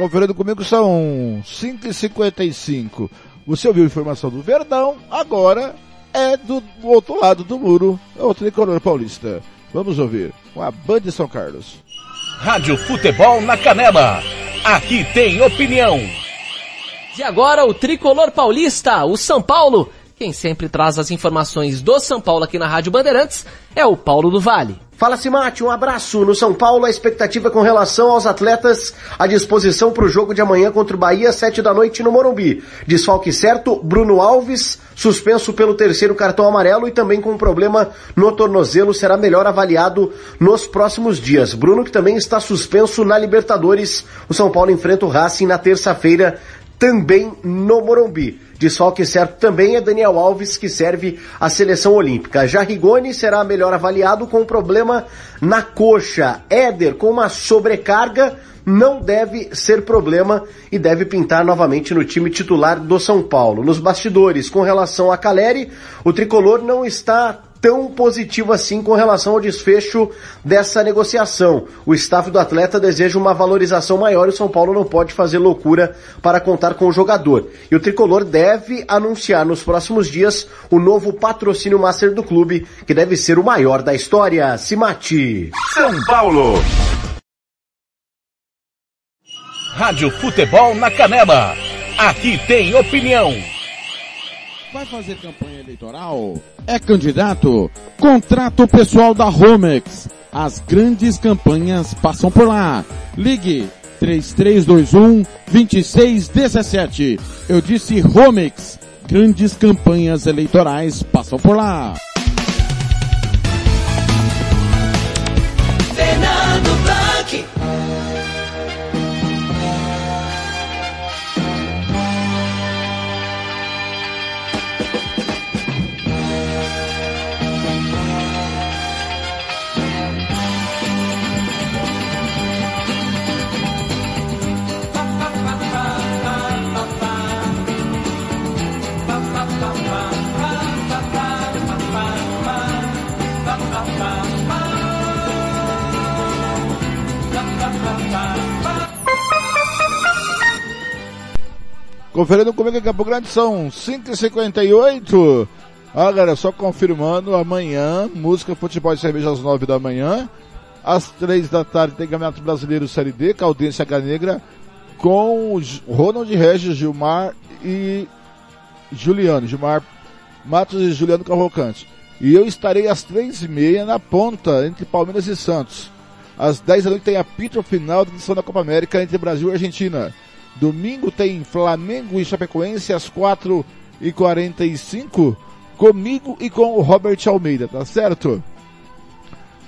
Conferindo comigo são 5h55. Você ouviu a informação do Verdão, agora é do, do outro lado do muro, é o Tricolor Paulista. Vamos ouvir com a Band de São Carlos. Rádio Futebol na Canela. Aqui tem opinião. E agora o tricolor paulista, o São Paulo. Quem sempre traz as informações do São Paulo aqui na Rádio Bandeirantes é o Paulo do Vale. Fala Simate, um abraço. No São Paulo, a expectativa com relação aos atletas à disposição para o jogo de amanhã contra o Bahia, sete da noite no Morumbi. Desfalque certo, Bruno Alves, suspenso pelo terceiro cartão amarelo e também com problema no tornozelo, será melhor avaliado nos próximos dias. Bruno que também está suspenso na Libertadores. O São Paulo enfrenta o Racing na terça-feira, também no Morumbi. Desfalque certo também é Daniel Alves, que serve à seleção olímpica. Já Rigoni será melhor avaliado com um problema na coxa. Éder, com uma sobrecarga, não deve ser problema e deve pintar novamente no time titular do São Paulo. Nos bastidores, com relação a Caleri, o tricolor não está tão positivo assim com relação ao desfecho dessa negociação. O staff do atleta deseja uma valorização maior e o São Paulo não pode fazer loucura para contar com o jogador. E o tricolor deve anunciar nos próximos dias o novo patrocínio master do clube, que deve ser o maior da história. Se mate! São Paulo. Rádio Futebol na Canela. Aqui tem opinião. Vai fazer campanha eleitoral? É candidato? Contrato pessoal da Romex. As grandes campanhas passam por lá. Ligue 3321 2617. Eu disse Romex. Grandes campanhas eleitorais passam por lá. Conferindo comigo em Campo Grande são 5h58. Ah, galera, só confirmando, amanhã, música, futebol e cerveja às 9 da manhã. Às 3 da tarde tem Campeonato Brasileiro Série D, Caldense H Negra, com Ronald Regis, Gilmar e Juliano. Gilmar Matos e Juliano Cavalcante. E eu estarei às três e meia na ponta, entre Palmeiras e Santos. Às 10 da noite tem a apito final da edição da Copa América entre Brasil e Argentina. Domingo tem Flamengo e Chapecoense às 4 e 45 comigo e com o Robert Almeida, tá certo?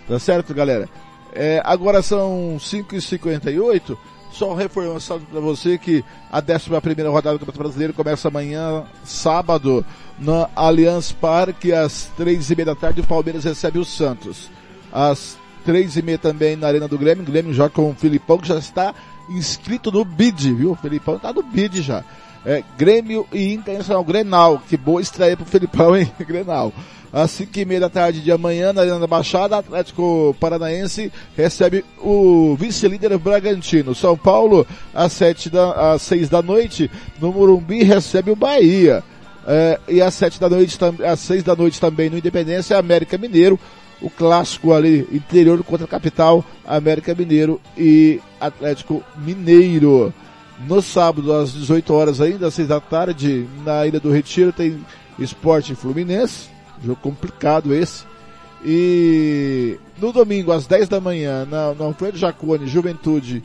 Tá certo, galera? É, agora são 5 e 58 só reforçando para você que a 11 primeira rodada do Campeonato Brasileiro começa amanhã, sábado, na Allianz Parque, às três e meia da tarde, o Palmeiras recebe o Santos. Às três e meia também na Arena do Grêmio, o Grêmio joga com o Filipão, que já está inscrito no BID, viu? O Filipão tá no BID já. É, Grêmio e Internacional Grenal, que boa estreia pro Filipão, hein? Grenal. Às 5 e meia da tarde de amanhã, na Arena da Baixada, Atlético Paranaense recebe o vice-líder Bragantino. São Paulo, às, sete da, às 6 da noite, no Morumbi, recebe o Bahia. É, e às sete da noite, às 6 da noite também no Independência, América Mineiro. O clássico ali, interior contra a capital, América Mineiro e Atlético Mineiro. No sábado, às 18 horas ainda, às 6 da tarde, na Ilha do Retiro, tem Esporte Fluminense. Jogo complicado esse. E no domingo, às 10 da manhã, na, no Alfredo Jacone, Juventude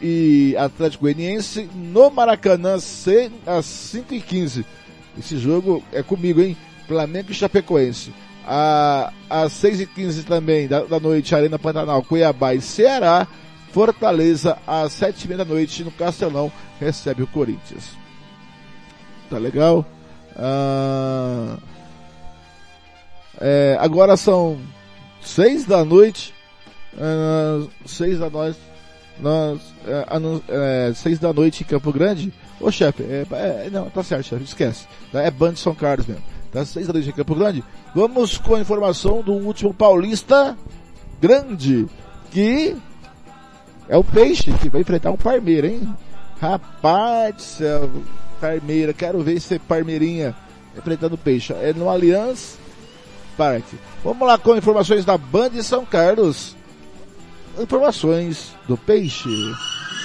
e Atlético Goianiense, no Maracanã, às 5 e 15 Esse jogo é comigo, hein? Flamengo e Chapecoense. Às 6h15 também da, da noite, Arena Pantanal, Cuiabá e Ceará. Fortaleza, às 7h30 da noite, no Castelão, recebe o Corinthians. Tá legal? Ah, é, agora são 6 da noite. Uh, 6 da noite. Nós, é, é, 6 da noite em Campo Grande. Ô chefe, é, é, não, tá certo, chefe, esquece. É Band São Carlos mesmo. Tá 6 da noite em Campo Grande. Vamos com a informação do último paulista grande. Que é o Peixe que vai enfrentar um Parmeira, hein? Rapaz do céu, Parmeira, quero ver esse Parmeirinha enfrentando o Peixe. É no Allianz Parque. Vamos lá com informações da Band de São Carlos. Informações do Peixe.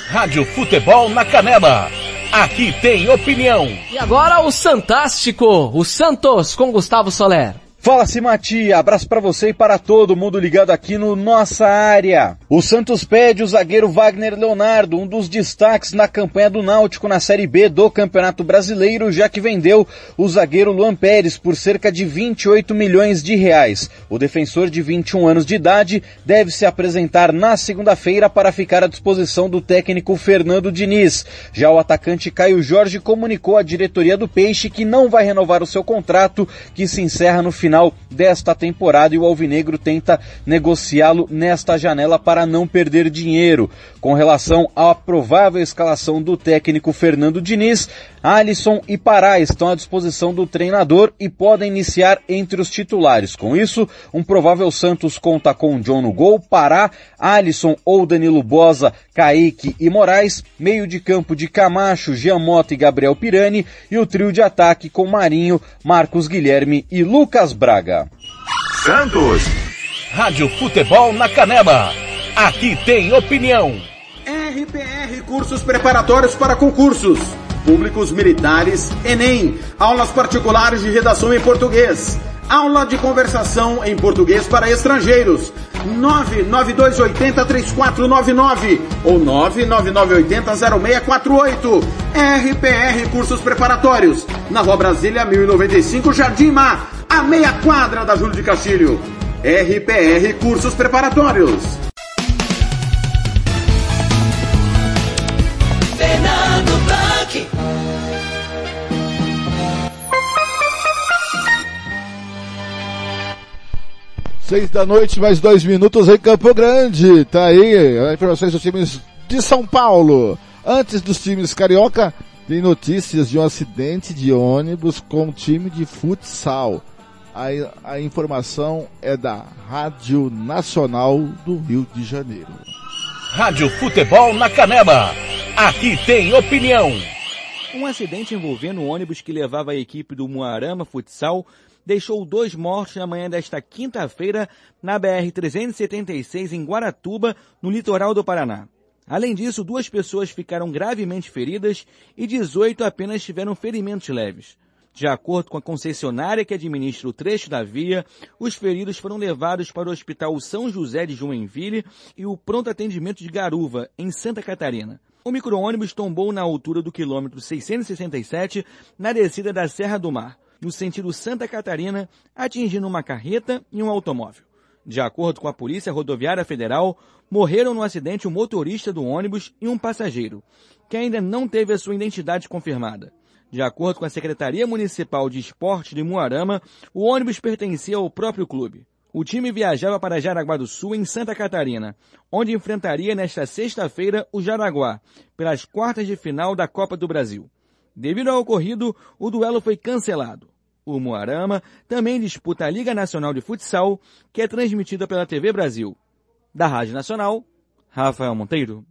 Rádio Futebol na Canela. Aqui tem opinião. E agora o Santástico, o Santos com Gustavo Soler. Fala Simati, abraço para você e para todo mundo ligado aqui no Nossa Área. O Santos pede o zagueiro Wagner Leonardo, um dos destaques na campanha do Náutico na Série B do Campeonato Brasileiro, já que vendeu o zagueiro Luan Pérez por cerca de 28 milhões de reais. O defensor de 21 anos de idade deve se apresentar na segunda-feira para ficar à disposição do técnico Fernando Diniz. Já o atacante Caio Jorge comunicou à diretoria do Peixe que não vai renovar o seu contrato, que se encerra no final final desta temporada e o Alvinegro tenta negociá-lo nesta janela para não perder dinheiro. Com relação à provável escalação do técnico Fernando Diniz, Alisson e Pará estão à disposição do treinador e podem iniciar entre os titulares. Com isso, um provável Santos conta com John no gol, Pará, Alisson ou Danilo Bosa, Kaique e Moraes, meio de campo de Camacho, Giamotto e Gabriel Pirani e o trio de ataque com Marinho, Marcos Guilherme e Lucas Braga. Santos. Rádio Futebol na Canela. Aqui tem opinião. RPR Cursos Preparatórios para Concursos. Públicos Militares, Enem. Aulas particulares de redação em português. Aula de conversação em português para estrangeiros. 992803499 ou 999800648. RPR Cursos Preparatórios. Na Rua Brasília 1095, Jardim Mar a meia quadra da Júlio de Castilho. RPR Cursos Preparatórios. Fernando Blanc. Seis da noite, mais dois minutos em Campo Grande. Tá aí, as informações dos times de São Paulo. Antes dos times carioca, tem notícias de um acidente de ônibus com um time de futsal. A, a informação é da Rádio Nacional do Rio de Janeiro. Rádio Futebol na Canela. Aqui tem opinião. Um acidente envolvendo o ônibus que levava a equipe do Moarama Futsal deixou dois mortos na manhã desta quinta-feira na BR-376 em Guaratuba, no litoral do Paraná. Além disso, duas pessoas ficaram gravemente feridas e 18 apenas tiveram ferimentos leves. De acordo com a concessionária que administra o trecho da via, os feridos foram levados para o Hospital São José de Joinville e o Pronto Atendimento de Garuva, em Santa Catarina. O micro-ônibus tombou na altura do quilômetro 667, na descida da Serra do Mar, no sentido Santa Catarina, atingindo uma carreta e um automóvel. De acordo com a Polícia Rodoviária Federal, morreram no acidente o motorista do ônibus e um passageiro, que ainda não teve a sua identidade confirmada. De acordo com a Secretaria Municipal de Esporte de Muarama, o ônibus pertencia ao próprio clube. O time viajava para Jaraguá do Sul, em Santa Catarina, onde enfrentaria nesta sexta-feira o Jaraguá, pelas quartas de final da Copa do Brasil. Devido ao ocorrido, o duelo foi cancelado. O Muarama também disputa a Liga Nacional de Futsal, que é transmitida pela TV Brasil. Da Rádio Nacional, Rafael Monteiro.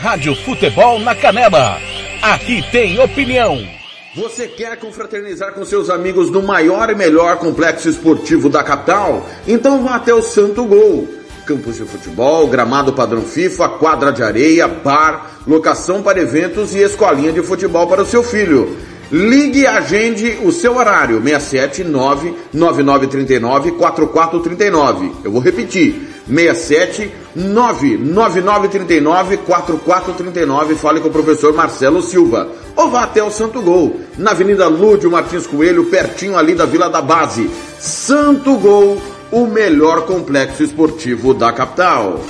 Rádio Futebol na Canela. Aqui tem opinião. Você quer confraternizar com seus amigos no maior e melhor complexo esportivo da capital? Então vá até o Santo Gol. Campos de futebol, gramado padrão FIFA, quadra de areia, bar, locação para eventos e escolinha de futebol para o seu filho. Ligue e agende o seu horário, 679 9939 4439. Eu vou repetir, 67 99939 4439. Fale com o professor Marcelo Silva. Ou vá até o Santo Gol, na Avenida Lúdio Martins Coelho, pertinho ali da Vila da Base. Santo Gol, o melhor complexo esportivo da capital.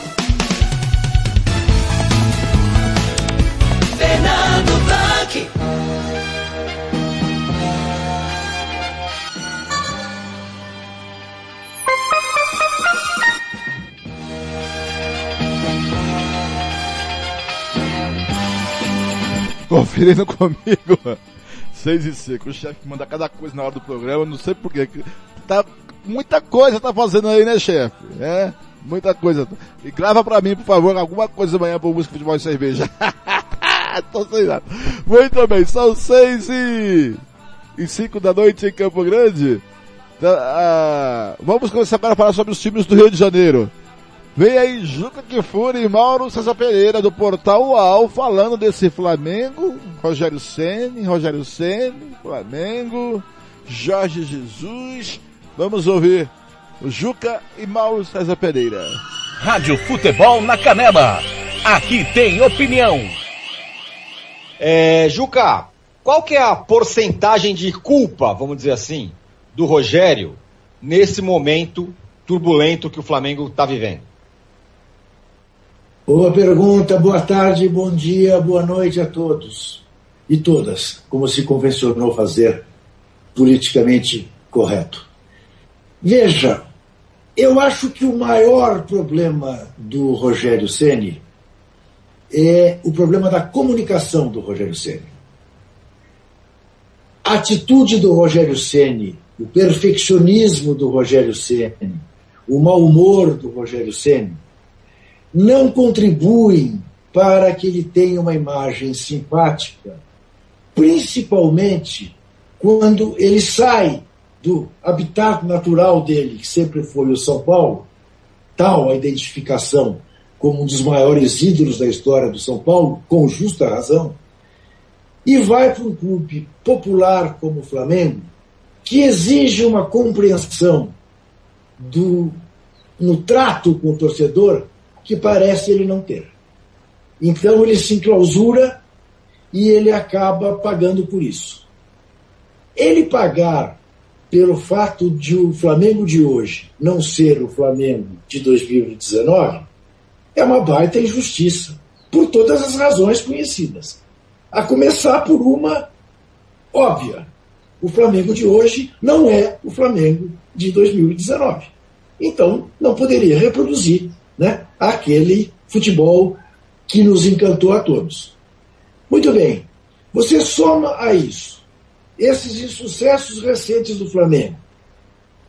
Conferindo comigo. 6 e 5. O chefe manda cada coisa na hora do programa, não sei porquê. Tá, muita coisa tá fazendo aí, né, chefe? É, muita coisa. E grava pra mim, por favor, alguma coisa amanhã pro música, futebol e cerveja. Tô sem nada. Muito bem, são 6 e, e 5 da noite em Campo Grande. Tá, ah, vamos começar agora a falar sobre os times do Rio de Janeiro. Vem aí Juca Kifuri e Mauro César Pereira do Portal UAU falando desse Flamengo, Rogério Ceni, Rogério Ceni, Flamengo, Jorge Jesus. Vamos ouvir o Juca e Mauro César Pereira. Rádio Futebol na Canela. Aqui tem opinião. É, Juca, qual que é a porcentagem de culpa, vamos dizer assim, do Rogério nesse momento turbulento que o Flamengo está vivendo? Boa pergunta, boa tarde, bom dia, boa noite a todos e todas, como se convencionou fazer politicamente correto. Veja, eu acho que o maior problema do Rogério Ceni é o problema da comunicação do Rogério Ceni. A atitude do Rogério Ceni, o perfeccionismo do Rogério Ceni, o mau humor do Rogério Ceni não contribuem para que ele tenha uma imagem simpática, principalmente quando ele sai do habitat natural dele, que sempre foi o São Paulo, tal a identificação como um dos maiores ídolos da história do São Paulo, com justa razão, e vai para um clube popular como o Flamengo, que exige uma compreensão do, no trato com o torcedor que parece ele não ter. Então ele se enclausura e ele acaba pagando por isso. Ele pagar pelo fato de o Flamengo de hoje não ser o Flamengo de 2019 é uma baita injustiça, por todas as razões conhecidas. A começar por uma óbvia. O Flamengo de hoje não é o Flamengo de 2019. Então, não poderia reproduzir né, aquele futebol que nos encantou a todos. Muito bem, você soma a isso esses insucessos recentes do Flamengo,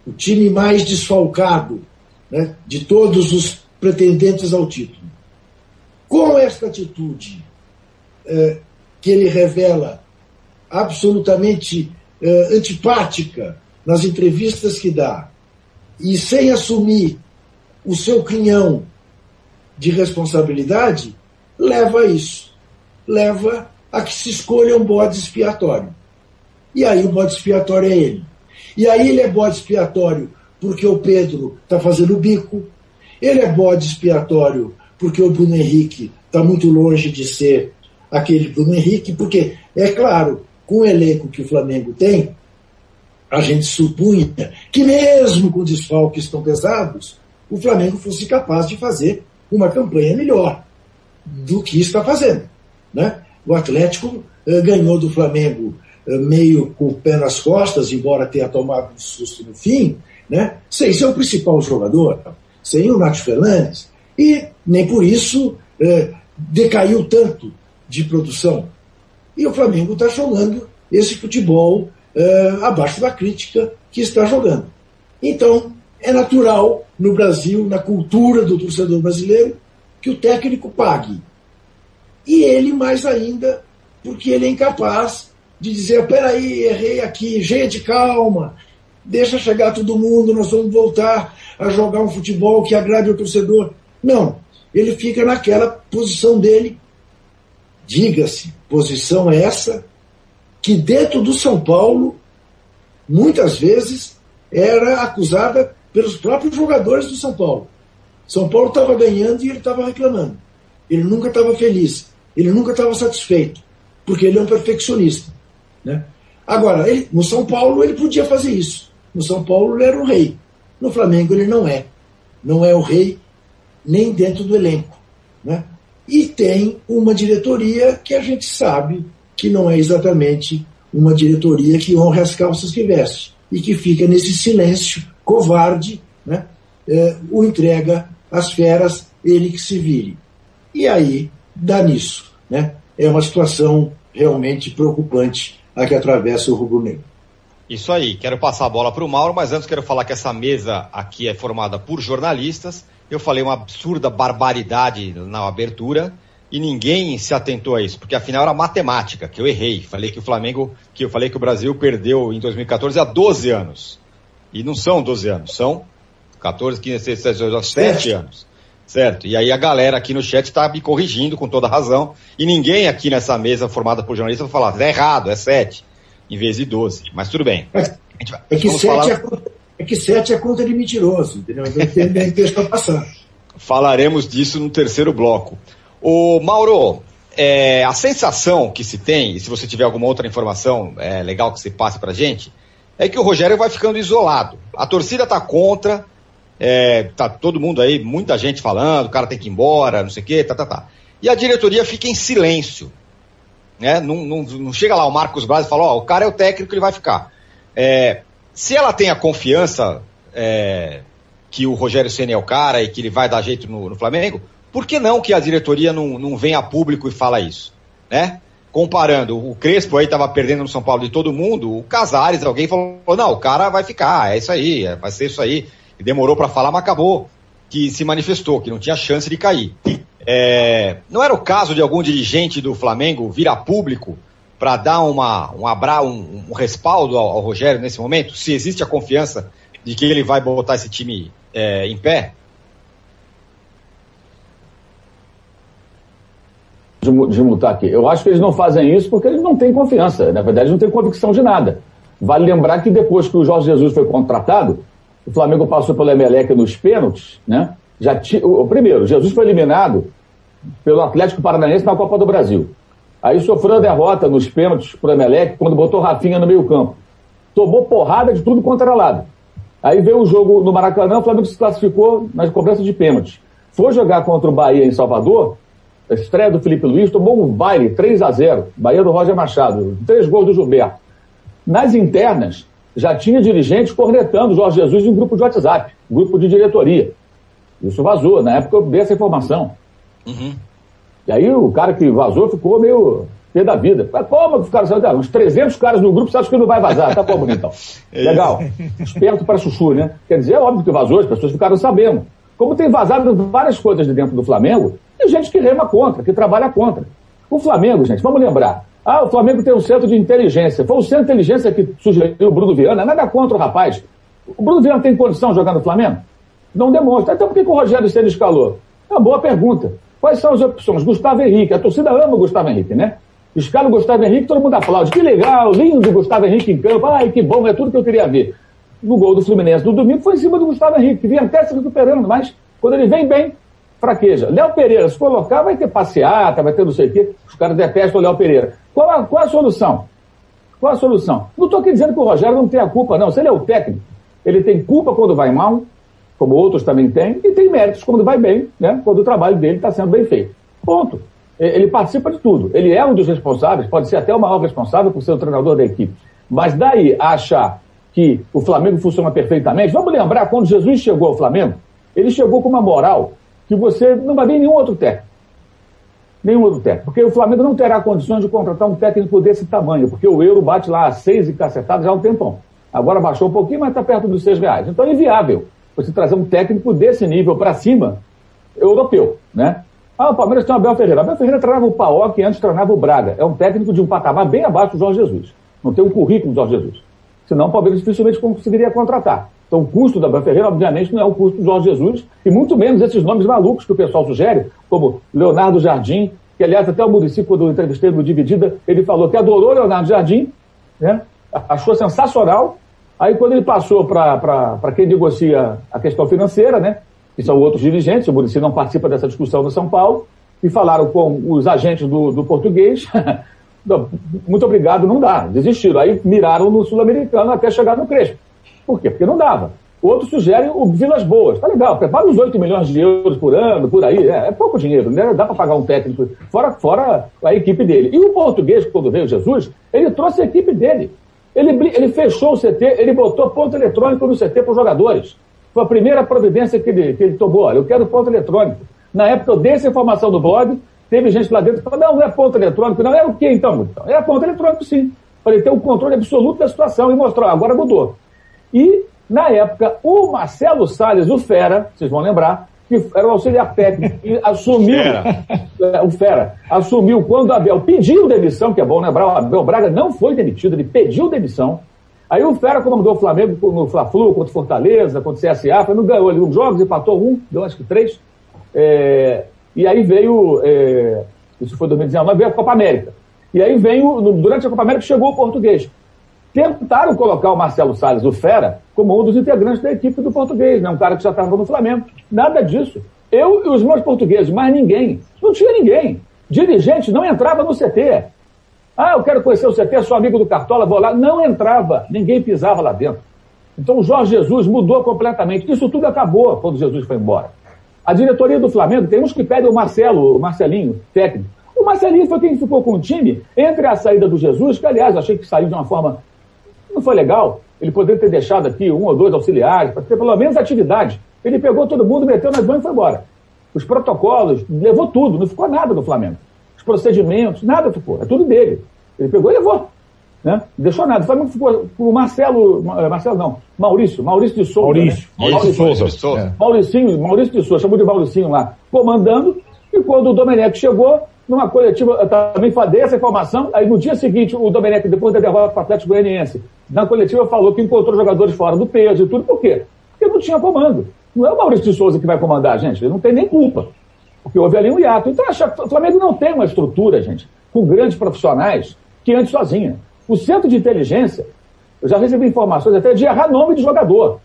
o time mais desfalcado né, de todos os pretendentes ao título. Com esta atitude eh, que ele revela absolutamente eh, antipática nas entrevistas que dá, e sem assumir o seu quinhão de responsabilidade leva a isso. Leva a que se escolha um bode expiatório. E aí o bode expiatório é ele. E aí ele é bode expiatório porque o Pedro está fazendo o bico. Ele é bode expiatório porque o Bruno Henrique está muito longe de ser aquele Bruno Henrique, porque, é claro, com o elenco que o Flamengo tem, a gente supunha que mesmo com desfalques tão pesados, o Flamengo fosse capaz de fazer uma campanha melhor do que está fazendo. Né? O Atlético eh, ganhou do Flamengo eh, meio com o pé nas costas, embora tenha tomado um susto no fim, né? sem o principal jogador, sem o Nath Fernandes, e nem por isso eh, decaiu tanto de produção. E o Flamengo está jogando esse futebol abaixo da crítica que está jogando. Então, é natural no Brasil, na cultura do torcedor brasileiro, que o técnico pague. E ele mais ainda, porque ele é incapaz de dizer: peraí, errei aqui, gente, calma, deixa chegar todo mundo, nós vamos voltar a jogar um futebol que agrade o torcedor. Não, ele fica naquela posição dele. Diga-se, posição essa que dentro do São Paulo, muitas vezes, era acusada pelos próprios jogadores do São Paulo. São Paulo estava ganhando e ele estava reclamando. Ele nunca estava feliz. Ele nunca estava satisfeito. Porque ele é um perfeccionista. Né? Agora, ele, no São Paulo ele podia fazer isso. No São Paulo ele era o rei. No Flamengo ele não é. Não é o rei nem dentro do elenco. Né? E tem uma diretoria que a gente sabe que não é exatamente uma diretoria que honra as calças que veste e que fica nesse silêncio covarde, né? É, o entrega às feras, ele que se vire. E aí dá nisso. Né? É uma situação realmente preocupante a que atravessa o rubro-negro. Isso aí, quero passar a bola para o Mauro, mas antes quero falar que essa mesa aqui é formada por jornalistas. Eu falei uma absurda barbaridade na abertura e ninguém se atentou a isso, porque afinal era matemática, que eu errei. Falei que o Flamengo, que eu falei que o Brasil perdeu em 2014 há 12 anos. E não são 12 anos, são 14, 15, 16, 17, 7 anos. Certo? E aí a galera aqui no chat está me corrigindo com toda razão. E ninguém aqui nessa mesa formada por jornalistas vai falar, é errado, é 7, em vez de 12. Mas tudo bem. É, é que 7 falar... é, é, que 7 é conta de mentiroso, entendeu? Então texto para passar. Falaremos disso no terceiro bloco. O Mauro, é, a sensação que se tem, e se você tiver alguma outra informação é, legal que você passe pra gente, é que o Rogério vai ficando isolado. A torcida tá contra, é, tá todo mundo aí, muita gente falando, o cara tem que ir embora, não sei o quê, tá, tá, tá. E a diretoria fica em silêncio. Né? Não, não, não chega lá o Marcos Braz e fala, ó, o cara é o técnico, ele vai ficar. É, se ela tem a confiança é, que o Rogério Senna é o cara e que ele vai dar jeito no, no Flamengo, por que não que a diretoria não, não vem a público e fala isso? Né? Comparando, o Crespo aí estava perdendo no São Paulo de todo mundo, o Casares, alguém falou, não, o cara vai ficar, é isso aí, é, vai ser isso aí. E demorou para falar, mas acabou que se manifestou, que não tinha chance de cair. É, não era o caso de algum dirigente do Flamengo vir a público para dar uma, um, abra, um, um respaldo ao, ao, Rogério nesse momento? Se existe a confiança de que ele vai botar esse time é, em pé? De, multar aqui. Eu acho que eles não fazem isso porque eles não têm confiança. Na verdade, não têm convicção de nada. Vale lembrar que depois que o Jorge Jesus foi contratado, o Flamengo passou pelo Emelec nos pênaltis, né? Já ti, o, primeiro, Jesus foi eliminado pelo Atlético Paranaense na Copa do Brasil. Aí sofreu a derrota nos pênaltis pro Emelec quando botou Rafinha no meio campo. Tomou porrada de tudo era lado. Aí veio o jogo no Maracanã, o Flamengo se classificou nas cobranças de pênaltis. Foi jogar contra o Bahia em Salvador, estreia do Felipe Luiz tomou um baile 3 a 0 Bahia do Roger Machado, três gols do Gilberto. Nas internas, já tinha dirigentes cornetando o Jorge Jesus em um grupo de WhatsApp, grupo de diretoria. Isso vazou, na época eu dei essa informação. Uhum. E aí o cara que vazou ficou meio pé da vida. Mas como ficaram sabendo? Uns 300 caras no grupo, você acha que não vai vazar? Tá bom, então. Legal. Esperto para chuchu, né? Quer dizer, é óbvio que vazou, as pessoas ficaram sabendo. Como tem vazado várias coisas de dentro do Flamengo, tem gente que rema contra, que trabalha contra. O Flamengo, gente, vamos lembrar. Ah, o Flamengo tem um centro de inteligência. Foi o centro de inteligência que sugeriu o Bruno Viana. Nada contra o rapaz. O Bruno Viana tem condição de jogar no Flamengo? Não demonstra. Então por que, o Rogério Senna escalou? É uma boa pergunta. Quais são as opções? Gustavo Henrique. A torcida ama o Gustavo Henrique, né? Escala o Gustavo Henrique, todo mundo aplaude. Que legal, lindo Gustavo Henrique em campo. Ai, que bom, é tudo que eu queria ver. No gol do Fluminense do domingo foi em cima do Gustavo Henrique, que vinha até se recuperando, mas quando ele vem bem, fraqueja. Léo Pereira, se colocar, vai ter passeata, vai ter não sei o quê. Os caras detestam o Léo Pereira. Qual a, qual a solução? Qual a solução? Não estou aqui dizendo que o Rogério não tem a culpa, não. Se ele é o técnico, ele tem culpa quando vai mal, como outros também têm, e tem méritos quando vai bem, né? quando o trabalho dele está sendo bem feito. Ponto. Ele participa de tudo. Ele é um dos responsáveis, pode ser até o maior responsável por ser o treinador da equipe. Mas daí achar que o Flamengo funciona perfeitamente, vamos lembrar, quando Jesus chegou ao Flamengo, ele chegou com uma moral que você não vai ver nenhum outro técnico. Nenhum outro técnico. Porque o Flamengo não terá condições de contratar um técnico desse tamanho, porque o euro bate lá a seis e cacetado já há um tempão. Agora baixou um pouquinho, mas está perto dos seis reais. Então é inviável você trazer um técnico desse nível para cima, europeu, né? Ah, o Palmeiras tem o Abel Ferreira. Abel Ferreira treinava o Paok e antes treinava o Braga. É um técnico de um patamar bem abaixo do Jorge Jesus. Não tem um currículo do Jorge Jesus. Senão o Palmeiras dificilmente conseguiria contratar. Então o custo da Abel Ferreira, obviamente, não é o custo do Jorge Jesus, e muito menos esses nomes malucos que o pessoal sugere, como Leonardo Jardim, que aliás até o município, quando entrevistei no Dividida, ele falou que adorou Leonardo Jardim, né? achou sensacional. Aí quando ele passou para quem negocia a questão financeira, né? que são outros dirigentes, o Murici não participa dessa discussão no São Paulo, e falaram com os agentes do, do português, não, muito obrigado, não dá, desistiram. Aí miraram no sul-americano até chegar no Crespo. Por quê? Porque não dava. Outro sugere o Vilas Boas. Tá legal, prepara uns 8 milhões de euros por ano, por aí. É, é pouco dinheiro, né? dá para pagar um técnico, fora, fora a equipe dele. E o português, quando veio Jesus, ele trouxe a equipe dele. Ele, ele fechou o CT, ele botou ponto eletrônico no CT para os jogadores. Foi a primeira providência que ele, que ele tomou. Olha, eu quero ponto eletrônico. Na época eu dei essa informação do blog, teve gente lá dentro que falou, não, não é ponto eletrônico, não. É o quê então? então é ponto eletrônico, sim. Falei, tem um controle absoluto da situação e mostrou, agora mudou. E na época, o Marcelo Salles, o Fera, vocês vão lembrar, que era o auxiliar técnico, e assumiu. É, o Fera, assumiu quando o Abel pediu demissão, que é bom lembrar, o Abel Braga não foi demitido, ele pediu demissão. Aí o Fera comandou o Flamengo no Fla-Flu, contra Fortaleza, contra o CSA, foi, não ganhou ali uns jogos, empatou um, deu acho que três. É, e aí veio, é, isso foi 2019, veio a Copa América. E aí veio, durante a Copa América, chegou o português. Tentaram colocar o Marcelo Salles, o Fera, como um dos integrantes da equipe do português, né? um cara que já estava no Flamengo. Nada disso. Eu e os meus portugueses, mais ninguém. Não tinha ninguém. Dirigente não entrava no CT. Ah, eu quero conhecer o CT, sou amigo do Cartola, vou lá. Não entrava, ninguém pisava lá dentro. Então o Jorge Jesus mudou completamente. Isso tudo acabou quando Jesus foi embora. A diretoria do Flamengo, tem uns que pedem o Marcelo, o Marcelinho, técnico. O Marcelinho foi quem ficou com o time entre a saída do Jesus, que aliás achei que saiu de uma forma não foi legal? Ele poderia ter deixado aqui um ou dois auxiliares, para ter pelo menos atividade. Ele pegou todo mundo, meteu nas mãos e foi embora. Os protocolos, levou tudo, não ficou nada no Flamengo. Os procedimentos, nada ficou. É tudo dele. Ele pegou e levou. Né? Não deixou nada. O Flamengo ficou com o Marcelo, eh, Marcelo não, Maurício, Maurício de Souza. Maurício, né? Maurício, Maurício de Souza. É. Mauricinho, Maurício de Souza, chamou de Mauricinho lá, comandando, e quando o Domenech chegou, numa coletiva, eu também falei essa informação, aí no dia seguinte o Domenech, depois da derrota para o Atlético Goianiense, na coletiva falou que encontrou jogadores fora do peso e tudo, por quê? Porque não tinha comando. Não é o Maurício de Souza que vai comandar, gente, ele não tem nem culpa, porque houve ali um hiato. Então, o Flamengo não tem uma estrutura, gente, com grandes profissionais que ande sozinha. O centro de inteligência, eu já recebi informações até de errar nome de jogador.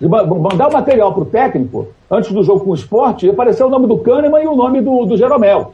De mandar o material para o técnico, antes do jogo com o esporte, e aparecer o nome do Kahneman e o nome do, do Jeromel.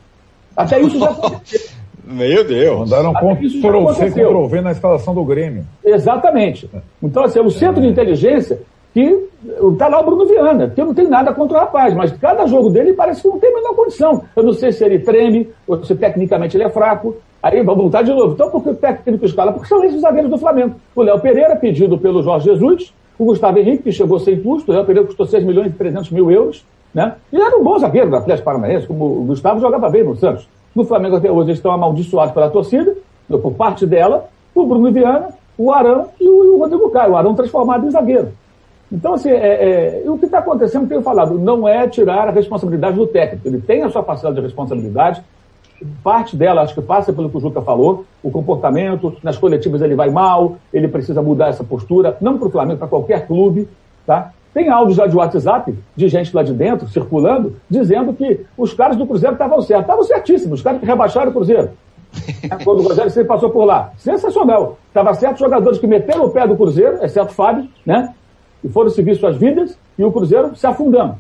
Até isso já aconteceu. Meu Deus. Mandaram Ctrl-C, Ctrl-V na escalação do Grêmio. Exatamente. Então, assim, o centro de inteligência que está lá o Bruno Viana, que eu não tenho nada contra o rapaz, mas cada jogo dele parece que não tem a menor condição. Eu não sei se ele treme, ou se tecnicamente ele é fraco. Aí vamos voltar de novo. Então, por que o técnico escala? Porque são esses os zagueiros do Flamengo. O Léo Pereira, pedido pelo Jorge Jesus, o Gustavo Henrique, que chegou sem custo, o Léo Pereira custou 6 milhões e 300 mil euros, né? E era um bom zagueiro do Atlético Paranaense, como o Gustavo jogava bem no Santos. No Flamengo até hoje eles estão amaldiçoados pela torcida, por parte dela, o Bruno Viana, o Arão e o Rodrigo Caio. O Arão transformado em zagueiro. Então, assim, é, é, o que está acontecendo, tenho falado, não é tirar a responsabilidade do técnico. Ele tem a sua parcela de responsabilidade. Parte dela, acho que passa pelo que o Juca falou, o comportamento, nas coletivas ele vai mal, ele precisa mudar essa postura, não para o Flamengo, para qualquer clube, tá? Tem áudios já de WhatsApp de gente lá de dentro, circulando, dizendo que os caras do Cruzeiro estavam certos. Estavam certíssimos, os caras que rebaixaram o Cruzeiro. Quando o Rogério Ceni passou por lá. Sensacional. Estava certo jogadores que meteram o pé do Cruzeiro, exceto o Fábio, né? E foram seguir suas vidas, e o Cruzeiro se afundando.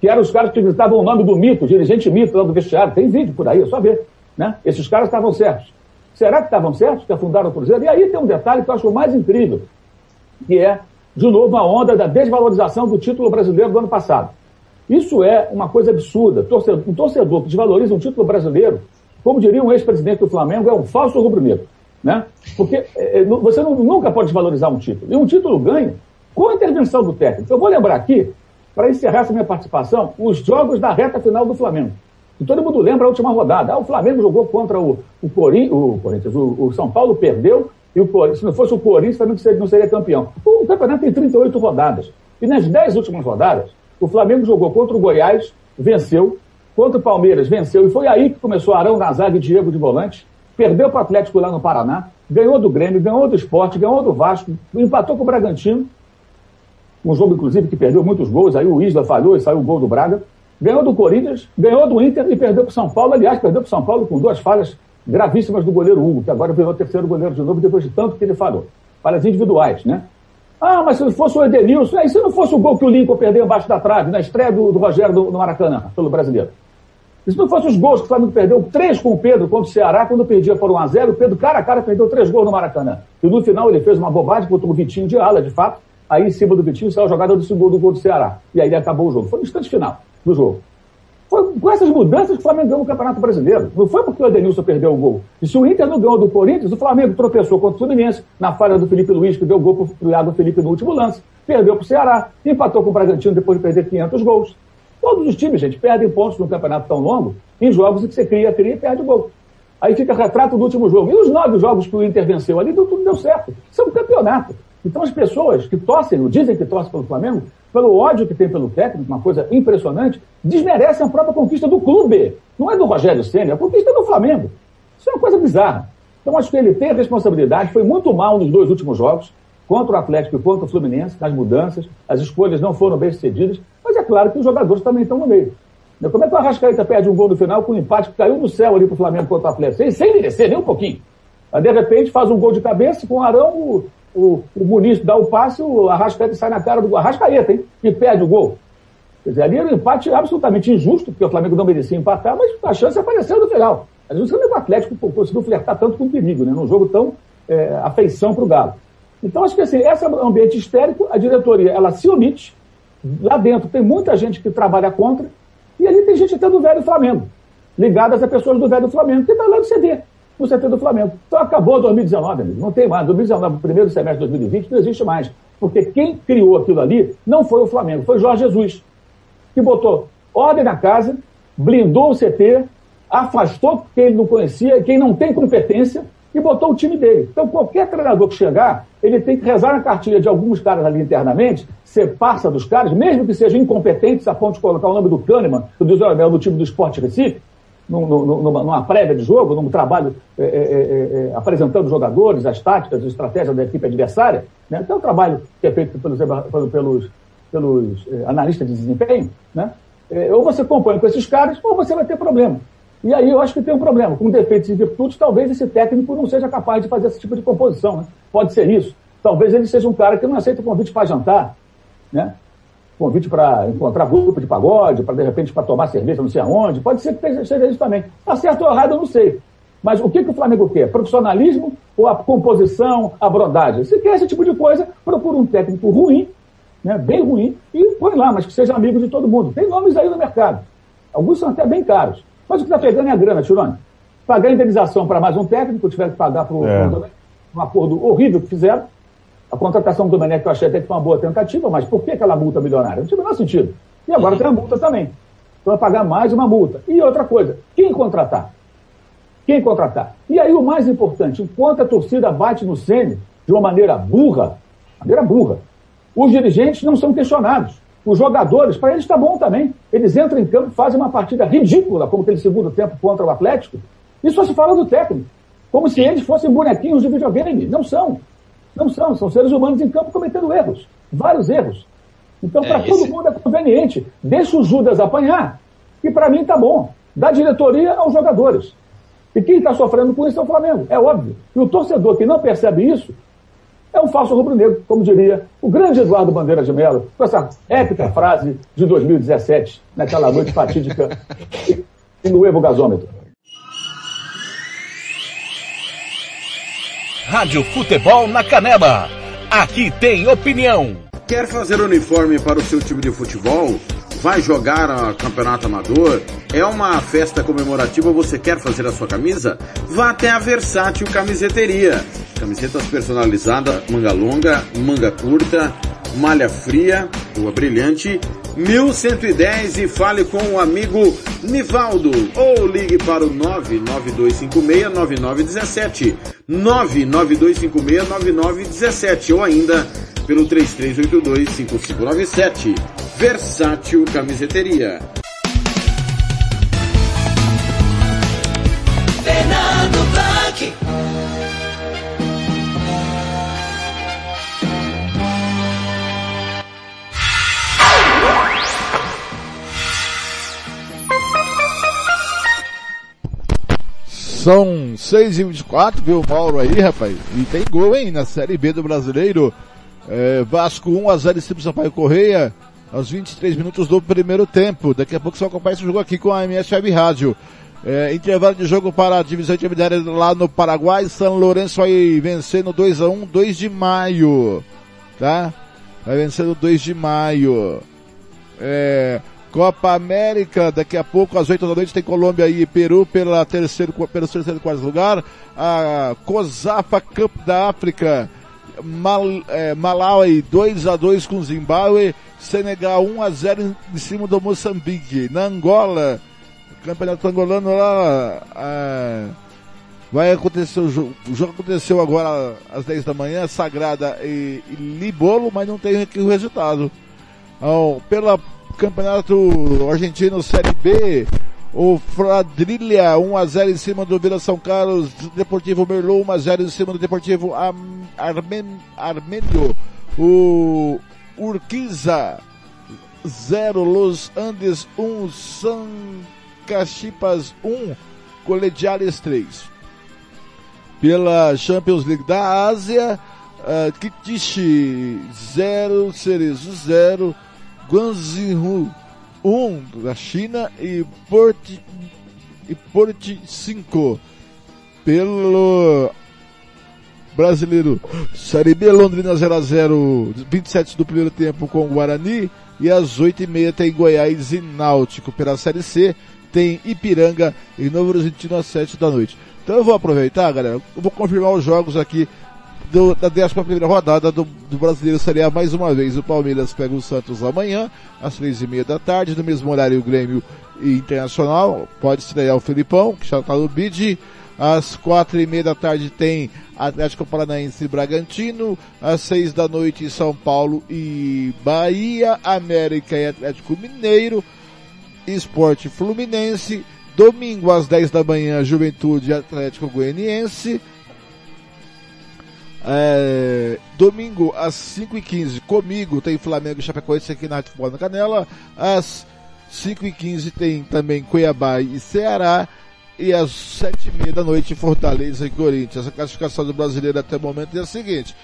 Que eram os caras que gritavam o nome do mito, dirigente mito lá do vestiário. Tem vídeo por aí, é só ver. Né? Esses caras estavam certos. Será que estavam certos que afundaram o Cruzeiro? E aí tem um detalhe que eu acho o mais incrível, que é de novo a onda da desvalorização do título brasileiro do ano passado. Isso é uma coisa absurda. Um torcedor que desvaloriza um título brasileiro, como diria um ex-presidente do Flamengo, é um falso rubro-negro. Né? Porque é, você não, nunca pode desvalorizar um título. E um título ganha com a intervenção do técnico. Eu vou lembrar aqui, para encerrar essa minha participação, os jogos da reta final do Flamengo. E todo mundo lembra a última rodada. Ah, o Flamengo jogou contra o, o, o Corinthians, o, o São Paulo perdeu e o, se não fosse o Corinthians, também não seria campeão. O campeonato tem 38 rodadas. E nas 10 últimas rodadas, o Flamengo jogou contra o Goiás, venceu. Contra o Palmeiras, venceu. E foi aí que começou Arão na zaga e Diego de volante. Perdeu para o Atlético lá no Paraná. Ganhou do Grêmio, ganhou do Esporte, ganhou do Vasco. Empatou com o Bragantino. Um jogo, inclusive, que perdeu muitos gols. Aí o Isla falhou e saiu o gol do Braga. Ganhou do Corinthians, ganhou do Inter e perdeu para o São Paulo. Aliás, perdeu para o São Paulo com duas falhas gravíssimas do goleiro Hugo, que agora virou terceiro goleiro de novo depois de tanto que ele falou. Falhas individuais, né? Ah, mas se fosse o Edenilson, e se não fosse o gol que o Lincoln perdeu embaixo da trave, na estreia do, do Rogério no Maracanã, pelo brasileiro? E se não fosse os gols que o Flamengo perdeu, três com o Pedro contra o Ceará, quando perdia por 1x0, o Pedro cara a cara perdeu três gols no Maracanã. E no final ele fez uma bobagem, botou o Vitinho de ala, de fato, aí em cima do Vitinho saiu a jogada do segundo gol do Ceará. E aí acabou o jogo. Foi no instante final do jogo. Foi com essas mudanças que o Flamengo ganhou o Campeonato Brasileiro. Não foi porque o Edenilson perdeu o gol. E se o Inter não ganhou do Corinthians, o Flamengo tropeçou contra o Fluminense, na falha do Felipe Luiz, que deu gol para o Felipe no último lance. Perdeu para o Ceará, empatou com o Bragantino depois de perder 500 gols. Todos os times, gente, perdem pontos num campeonato tão longo, em jogos em que você cria, cria e perde gol. Aí fica retrato do último jogo. E os nove jogos que o Inter venceu ali, tudo deu certo. Isso é um campeonato. Então as pessoas que torcem, dizem que torcem pelo Flamengo, pelo ódio que tem pelo técnico, uma coisa impressionante, desmerecem a própria conquista do clube. Não é do Rogério Senna, é a conquista do Flamengo. Isso é uma coisa bizarra. Então acho que ele tem a responsabilidade, foi muito mal nos dois últimos jogos, contra o Atlético e contra o Fluminense, nas mudanças, as escolhas não foram bem sucedidas, mas é claro que os jogadores também estão no meio. Como é que o Arrascaeta perde um gol no final com um empate que caiu do céu ali pro Flamengo contra o Atlético? Sem, sem merecer nem um pouquinho. De repente, faz um gol de cabeça com o Arão, o, o, Muniz dá o passe, o Arrascaeta sai na cara do Arrascaeta, hein? E perde o gol. Quer dizer, ali era um empate absolutamente injusto, porque o Flamengo não merecia empatar, mas a chance apareceu no final. Às vezes o Atlético conseguiu flertar tanto com o perigo, né? Num jogo tão é, afeição para o Galo. Então, acho que assim, esse ambiente histérico, a diretoria, ela se omite. Lá dentro tem muita gente que trabalha contra, e ali tem gente até do velho Flamengo, ligadas a pessoas do velho Flamengo, que está lá no CD, no CT do Flamengo. Então acabou 2019, amigo. Não tem mais. 2019, o primeiro semestre de 2020, não existe mais. Porque quem criou aquilo ali não foi o Flamengo, foi Jorge Jesus, que botou ordem na casa, blindou o CT, afastou quem ele não conhecia, quem não tem competência, e botou o time dele. Então, qualquer treinador que chegar, ele tem que rezar na cartilha de alguns caras ali internamente, ser parça dos caras, mesmo que sejam incompetentes, a ponto de colocar o nome do Kahneman, do Zé no time do Esporte Recife, numa, numa, prévia de jogo, num trabalho é, é, é, apresentando os jogadores, as táticas, as estratégias da equipe adversária. Né? Então, o trabalho que é feito pelos, pelos, pelos analistas de desempenho. Né? ou você compõe com esses caras, ou você vai ter problema. E aí eu acho que tem um problema. Com defeitos e virtudes, talvez esse técnico não seja capaz de fazer esse tipo de composição. Né? Pode ser isso. Talvez ele seja um cara que não aceita convite para jantar, né? Convite para encontrar grupo de pagode, para de repente para tomar cerveja não sei aonde. Pode ser que seja isso também. Está certo ou errado, eu não sei. Mas o que, que o Flamengo quer? Profissionalismo ou a composição, a brodagem? Se quer esse tipo de coisa, procura um técnico ruim, né, bem ruim, e põe lá, mas que seja amigo de todo mundo. Tem nomes aí no mercado. Alguns são até bem caros. Mas o que está pegando é a grana, Tirone. Pagar a indenização para mais um técnico, tiver que pagar para é. um acordo horrível que fizeram. A contratação do Domenech eu achei até que foi uma boa tentativa, mas por que aquela multa milionária? Não tinha o menor sentido. E agora tem a multa também. Então vai pagar mais uma multa. E outra coisa, quem contratar? Quem contratar? E aí o mais importante, enquanto a torcida bate no Sênior de uma maneira burra, maneira burra, os dirigentes não são questionados. Os jogadores, para eles está bom também. Eles entram em campo, fazem uma partida ridícula, como aquele segundo tempo contra o Atlético. Isso só se fala do técnico. Como se eles fossem bonequinhos de videogame. Não são. Não são. São seres humanos em campo cometendo erros. Vários erros. Então, para é, todo mundo é conveniente. Deixa o Judas apanhar. E para mim está bom. Da diretoria aos jogadores. E quem está sofrendo com isso é o Flamengo. É óbvio. E o torcedor que não percebe isso é um falso rubro-negro, como diria o grande Eduardo Bandeira de Mello, com essa épica frase de 2017, naquela noite fatídica no Evo Gasômetro. Rádio Futebol na Canela. Aqui tem opinião. Quer fazer uniforme para o seu time de futebol? vai jogar a campeonato amador, é uma festa comemorativa, você quer fazer a sua camisa? Vá até a Versátil Camiseteria. Camisetas personalizadas, manga longa, manga curta, malha fria, rua brilhante, 1110 e fale com o amigo Nivaldo ou ligue para o 992569917 992569917 ou ainda pelo 33825597 Versátil Camiseteria. Fernando Blanc. São 6 e 24 viu, Mauro aí, rapaz? E tem gol, hein, na Série B do Brasileiro. É, Vasco 1 a 0 em cima do Sampaio Correia, aos 23 minutos do primeiro tempo. Daqui a pouco você vai acompanhar esse jogo aqui com a MS Web Rádio. É, intervalo de jogo para a divisão intermediária lá no Paraguai. São Lourenço vai vencendo 2 a 1 2 de maio. Tá? Vai vencendo 2 de maio. É, Copa América, daqui a pouco, às 8 da noite, tem Colômbia e Peru pela terceiro, pelo terceiro e quarto lugar. A COSAFA Cup da África. Mal, é, Malawi 2 a 2 com Zimbábue. Senegal 1 a 0 em cima do Moçambique. Na Angola, campeonato angolano lá, é, vai acontecer o jogo. O jogo aconteceu agora às 10 da manhã, Sagrada e, e Libolo, mas não tem aqui o resultado. Então, pela campeonato argentino Série B, o Fradrilha 1x0 em cima do Vila São Carlos, Deportivo Merlot 1x0 em cima do Deportivo Armênio, o Urquiza 0, Los Andes 1, San Cachipas 1, Colegiales 3. Pela Champions League da Ásia, uh, Kitishi 0, Cerezo 0, Guangzhou 1 da China e Port e Port 5 pelo brasileiro Série B Londrina 0 a 0 27 do primeiro tempo com Guarani e às 8 e meia tem Goiás e Náutico pela Série C tem Ipiranga e Novo Horizontino às 7 da noite. Então eu vou aproveitar, galera, eu vou confirmar os jogos aqui do, da 11 primeira rodada do, do Brasileiro Série A mais uma vez. O Palmeiras pega o Santos amanhã, às três e meia da tarde, no mesmo horário o Grêmio Internacional, pode estrear o Felipão, que já está no bid. Às quatro e meia da tarde tem Atlético Paranaense e Bragantino. Às seis da noite São Paulo e Bahia. América e Atlético Mineiro. Esporte Fluminense. Domingo às 10 da manhã, Juventude Atlético Goianiense. É, domingo às 5h15 comigo tem Flamengo e Chapecoense aqui na Rádio Futebol na Canela. Às 5h15 tem também Cuiabá e Ceará. E às 7h30 da noite Fortaleza e Corinthians. A classificação do brasileiro até o momento é a seguinte.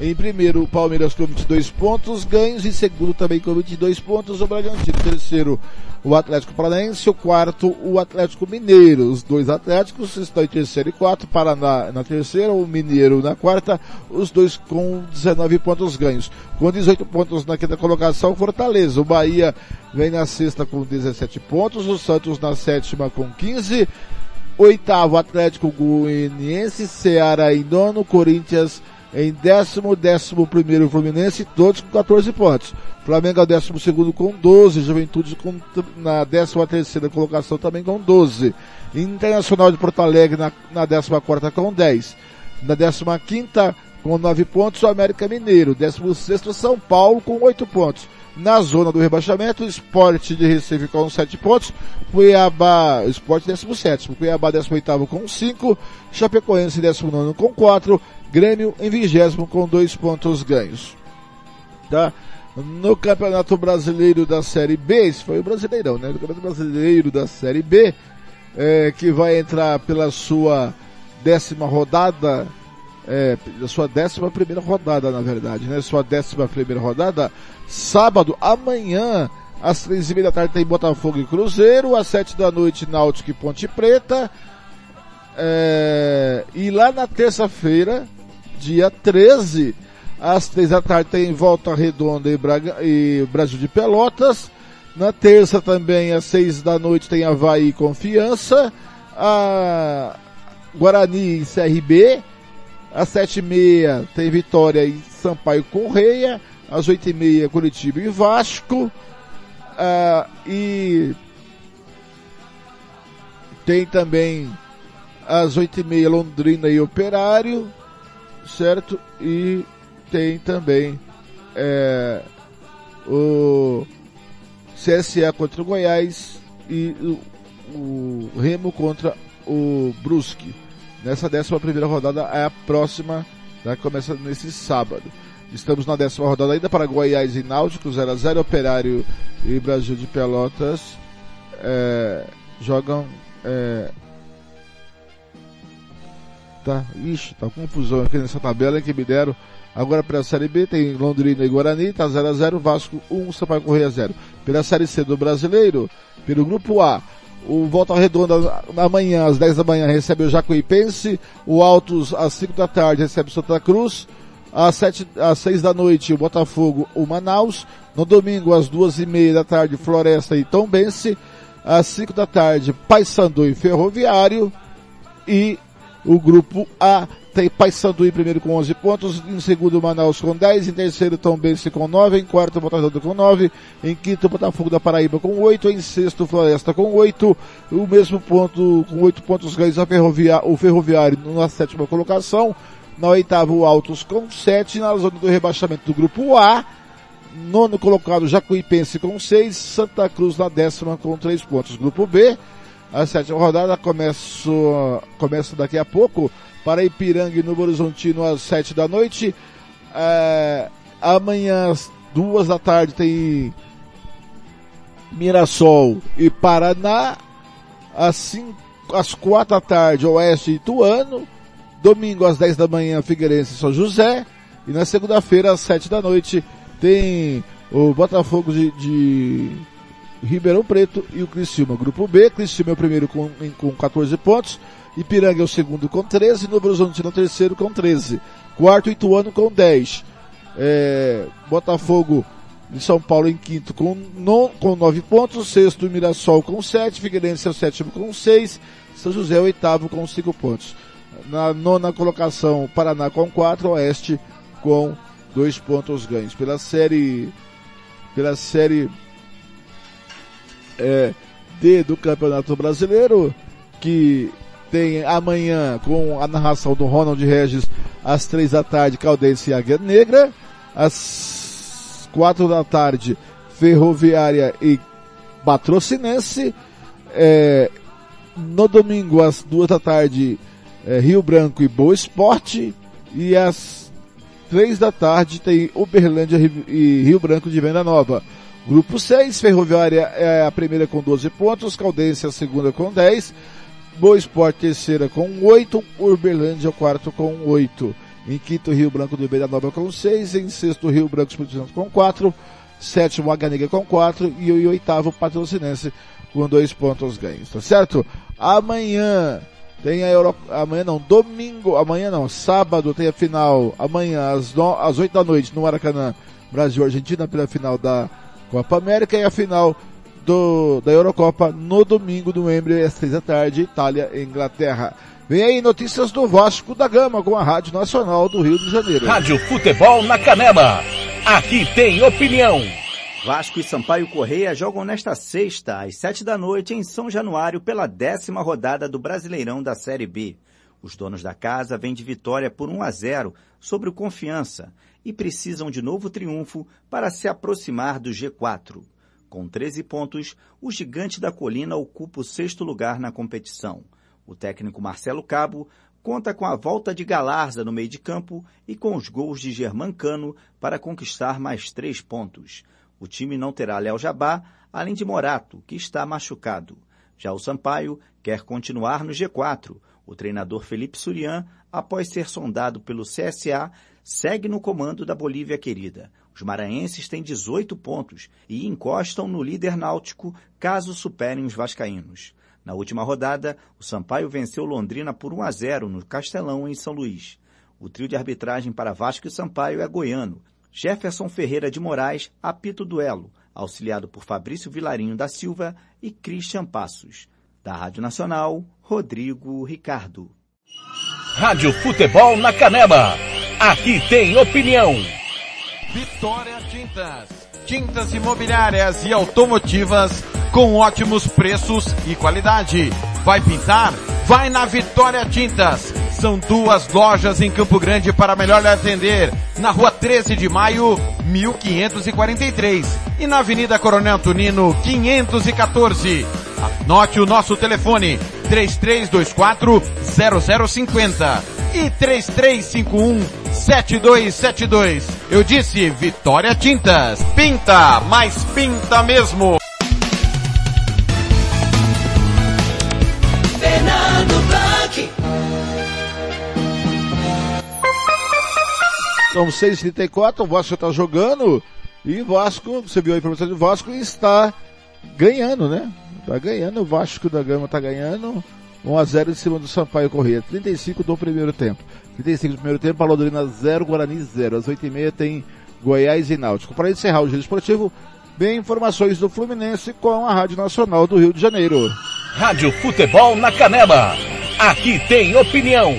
Em primeiro, o Palmeiras com 22 pontos ganhos. Em segundo, também com 22 pontos, o Bragantino. Terceiro, o Atlético Paranaense. O quarto, o Atlético Mineiro. Os dois Atléticos estão em terceiro e quarto. Paraná na terceira, o Mineiro na quarta. Os dois com 19 pontos ganhos. Com 18 pontos na quinta colocação, Fortaleza. O Bahia vem na sexta com 17 pontos. O Santos na sétima com 15. Oitavo, Atlético Goianiense. Ceará em nono. Corinthians em décimo, décimo primeiro Fluminense, todos com 14 pontos. Flamengo é décimo segundo com 12, Juventude com, na décima terceira colocação também com 12. Internacional de Porto Alegre na, na décima quarta com 10. Na décima quinta com 9 pontos, o América Mineiro. Décimo sexto, São Paulo com 8 pontos. Na zona do rebaixamento, Esporte de Recife com 7 pontos, Cuiabá, Esporte 17, Cuiabá 18 com 5, Chapecoense 19 com 4, Grêmio em vigésimo com dois pontos ganhos. Tá? No Campeonato Brasileiro da Série B, esse foi o Brasileirão, né? No Campeonato Brasileiro da Série B, é, que vai entrar pela sua décima rodada, é, sua décima primeira rodada, na verdade, né? Sua décima primeira rodada, sábado, amanhã, às três e meia da tarde tem Botafogo e Cruzeiro, às sete da noite Náutico e Ponte Preta, é, e lá na terça-feira, dia 13, às três da tarde tem Volta Redonda e, Braga, e Brasil de Pelotas. Na terça também, às seis da noite, tem Havaí e Confiança. A Guarani e CRB. Às sete e meia tem Vitória e Sampaio Correia. Às oito e meia, Curitiba e Vasco. Ah, e tem também às oito e meia Londrina e Operário certo? E tem também é, o CSA contra o Goiás e o, o Remo contra o Brusque. Nessa décima primeira rodada é a próxima, né, começa nesse sábado. Estamos na décima rodada ainda para Goiás e Náutico, 0 a 0 Operário e Brasil de Pelotas é, jogam é, tá? Ixi, tá confusão aqui nessa tabela que me deram. Agora pela Série B tem Londrina e Guarani, tá 0 a 0 Vasco 1, Sampaio Correia 0. Pela Série C do Brasileiro, pelo Grupo A, o Volta Redonda amanhã às 10 da manhã recebe o Jacuipense, o Altos às 5 da tarde recebe o Santa Cruz, às, 7, às 6 da noite o Botafogo, o Manaus, no domingo às 2 e meia da tarde Floresta e Tombense, às 5 da tarde Paysandu e Ferroviário. E o grupo A tem Paysandu em primeiro com 11 pontos, em segundo Manaus com 10, em terceiro Tombense com 9, em quarto Botafogo com 9, em quinto Botafogo da Paraíba com 8, em sexto Floresta com 8, o mesmo ponto, com 8 pontos ganhos a ferrovia, o Ferroviário na sétima colocação, na oitava o Altos com 7, na zona do rebaixamento do grupo A, nono colocado Jacuipense com 6, Santa Cruz na décima com 3 pontos. Grupo B, a sétima rodada começa, começa daqui a pouco para Ipiranga e Novo Horizontino às 7 da noite. É, amanhã às 2 da tarde tem Mirassol e Paraná. Às, 5, às 4 da tarde, Oeste e Ituano. Domingo às 10 da manhã, Figueirense e São José. E na segunda-feira, às 7 da noite, tem o Botafogo de, de Ribeirão Preto e o Criciúma. Grupo B, Criciúma é o primeiro com, com 14 pontos, Ipiranga é o segundo com 13, Novo Horizontino é o terceiro com 13, quarto Ituano com 10, é, Botafogo de São Paulo em quinto com, no, com 9 pontos, sexto Mirassol com 7, Figueirense é o sétimo com 6, São José é o oitavo com 5 pontos. Na nona colocação, Paraná com 4, Oeste com 2 pontos ganhos. Pela série, pela série é, D do Campeonato Brasileiro, que tem amanhã com a narração do Ronald Regis às três da tarde, Caldense e Águia Negra, às quatro da tarde, Ferroviária e Patrocinense, é, no domingo às duas da tarde, é, Rio Branco e Boa Esporte, e às três da tarde tem Uberlândia e Rio Branco de Venda Nova. Grupo 6, Ferroviária é a primeira com 12 pontos, Caldense a segunda com 10, Boa Esporte terceira com 8, Uberlândia quarto com 8. Em quinto, Rio Branco do Beira Nova com 6, em sexto, Rio Branco Espírito Santo com 4, sétimo, Aganiga com 4 e o oitavo, Patrocinense com 2 pontos ganhos, tá certo? Amanhã tem a Euro... amanhã não, domingo, amanhã não, sábado tem a final, amanhã às, no... às 8 da noite no Maracanã, Brasil-Argentina pela final da Copa América e a final do, da Eurocopa no domingo do Wembley às seis da tarde, Itália e Inglaterra. Vem aí notícias do Vasco da Gama com a Rádio Nacional do Rio de Janeiro. Rádio Futebol na Canela. Aqui tem opinião. Vasco e Sampaio Correia jogam nesta sexta, às sete da noite, em São Januário, pela décima rodada do Brasileirão da Série B. Os donos da casa vêm de vitória por 1 a 0 sobre o Confiança e precisam de novo triunfo para se aproximar do G4. Com 13 pontos, o gigante da colina ocupa o sexto lugar na competição. O técnico Marcelo Cabo conta com a volta de Galarza no meio de campo e com os gols de Germancano para conquistar mais três pontos. O time não terá Léo Jabá, além de Morato, que está machucado. Já o Sampaio quer continuar no G4. O treinador Felipe Surian, após ser sondado pelo CSA, segue no comando da Bolívia querida. Os maranhenses têm 18 pontos e encostam no líder náutico caso superem os vascaínos. Na última rodada, o Sampaio venceu Londrina por 1 a 0 no Castelão, em São Luís. O trio de arbitragem para Vasco e Sampaio é goiano. Jefferson Ferreira de Moraes apita o duelo, auxiliado por Fabrício Vilarinho da Silva e Christian Passos. Da Rádio Nacional, Rodrigo Ricardo. Rádio Futebol na Canela. Aqui tem opinião. Vitória Tintas. Tintas imobiliárias e automotivas com ótimos preços e qualidade. Vai pintar? Vai na Vitória Tintas. São duas lojas em Campo Grande para melhor atender. Na rua 13 de maio, 1543. E na Avenida Coronel Tunino, 514. Anote o nosso telefone, 3324 0050 e 3351 7272. Eu disse Vitória Tintas. Pinta, mas pinta mesmo. São 6h34, o Vasco está jogando e Vasco, você viu a informação do Vasco, está ganhando, né? Tá ganhando, o Vasco da Gama tá ganhando 1 a 0 em cima do Sampaio Corrêa. 35 do primeiro tempo. 35 do primeiro tempo, Londrina 0, Guarani 0. Às 8h30 tem Goiás e Náutico. Para encerrar o giro esportivo, bem informações do Fluminense com a Rádio Nacional do Rio de Janeiro. Rádio Futebol na Canela. Aqui tem opinião.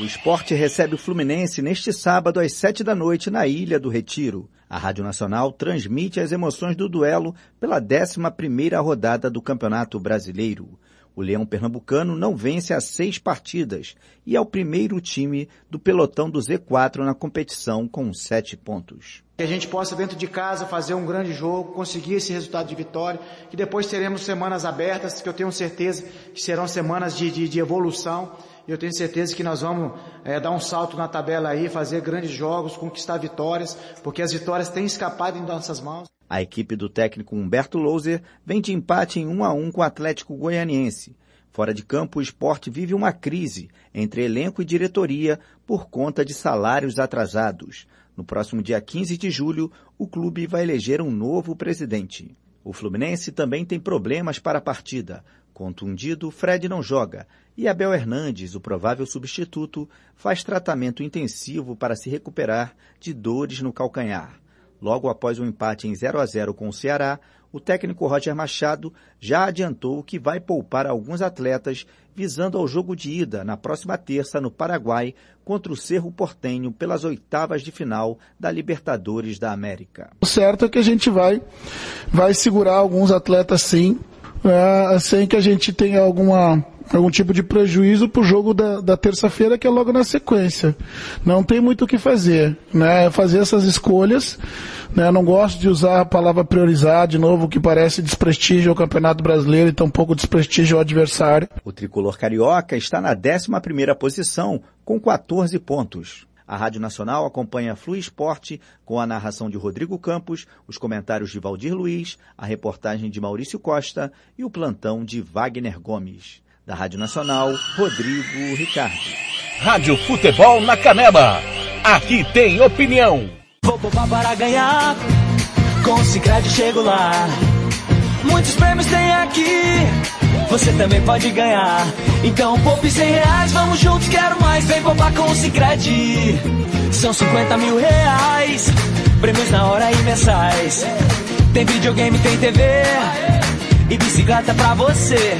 O esporte recebe o Fluminense neste sábado às sete da noite na Ilha do Retiro. A Rádio Nacional transmite as emoções do duelo pela 11 primeira rodada do Campeonato Brasileiro. O Leão Pernambucano não vence há seis partidas e é o primeiro time do pelotão do Z4 na competição com sete pontos. Que a gente possa, dentro de casa, fazer um grande jogo, conseguir esse resultado de vitória, que depois teremos semanas abertas, que eu tenho certeza que serão semanas de, de, de evolução. E eu tenho certeza que nós vamos é, dar um salto na tabela aí, fazer grandes jogos, conquistar vitórias, porque as vitórias têm escapado em nossas mãos. A equipe do técnico Humberto Louser vem de empate em 1 a 1 com o Atlético Goianiense. Fora de campo, o esporte vive uma crise entre elenco e diretoria por conta de salários atrasados. No próximo dia 15 de julho, o clube vai eleger um novo presidente. O Fluminense também tem problemas para a partida. Contundido, Fred não joga e Abel Hernandes, o provável substituto, faz tratamento intensivo para se recuperar de dores no calcanhar. Logo após o um empate em 0 a 0 com o Ceará, o técnico Roger Machado já adiantou que vai poupar alguns atletas visando ao jogo de ida na próxima terça no Paraguai contra o Cerro Portenho pelas oitavas de final da Libertadores da América. O certo é que a gente vai vai segurar alguns atletas sim, é, sem que a gente tenha alguma algum tipo de prejuízo para o jogo da, da terça-feira, que é logo na sequência. Não tem muito o que fazer, né? É fazer essas escolhas. Né? Não gosto de usar a palavra priorizar, de novo, que parece desprestígio ao Campeonato Brasileiro e tampouco desprestígio ao adversário. O tricolor carioca está na 11 primeira posição, com 14 pontos. A Rádio Nacional acompanha Flui Esporte com a narração de Rodrigo Campos, os comentários de Valdir Luiz, a reportagem de Maurício Costa e o plantão de Wagner Gomes. Da Rádio Nacional, Rodrigo Ricardo. Rádio Futebol na Canela. Aqui tem opinião. Vou poupar para ganhar. Com o Cicred chego lá. Muitos prêmios tem aqui. Você também pode ganhar. Então poupe 100 reais, vamos juntos, quero mais. Vem poupar com o Cicred. São 50 mil reais. Prêmios na hora e mensais. Tem videogame, tem TV. E bicicleta pra você.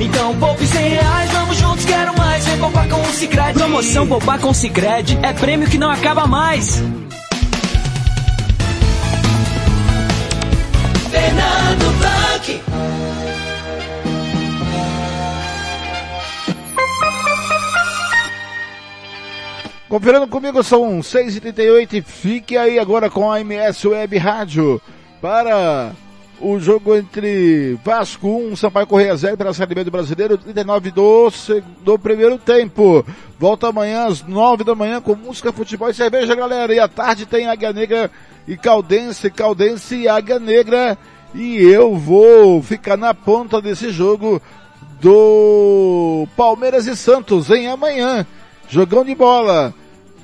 Então poupe 100 reais, vamos juntos, quero mais. Vem poupar com o Cicred. Promoção Poupar com o Cicred é prêmio que não acaba mais. Fernando Blanc. Conferindo comigo, são 6h38 e fique aí agora com a MS Web Rádio para o jogo entre Vasco 1, Sampaio Correia 0 pela Série B do Brasileiro, 39 do, do primeiro tempo. Volta amanhã às 9 da manhã com música, futebol e cerveja, galera. E à tarde tem Águia Negra e Caldense, Caldense e Águia Negra. E eu vou ficar na ponta desse jogo do Palmeiras e Santos em amanhã. Jogão de bola.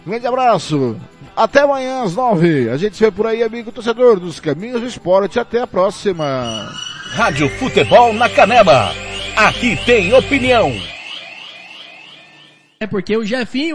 Grande abraço. Até amanhã às nove. A gente se vê por aí, amigo torcedor dos caminhos do esporte. Até a próxima. Rádio Futebol na Canela. Aqui tem opinião. É porque o Jefinho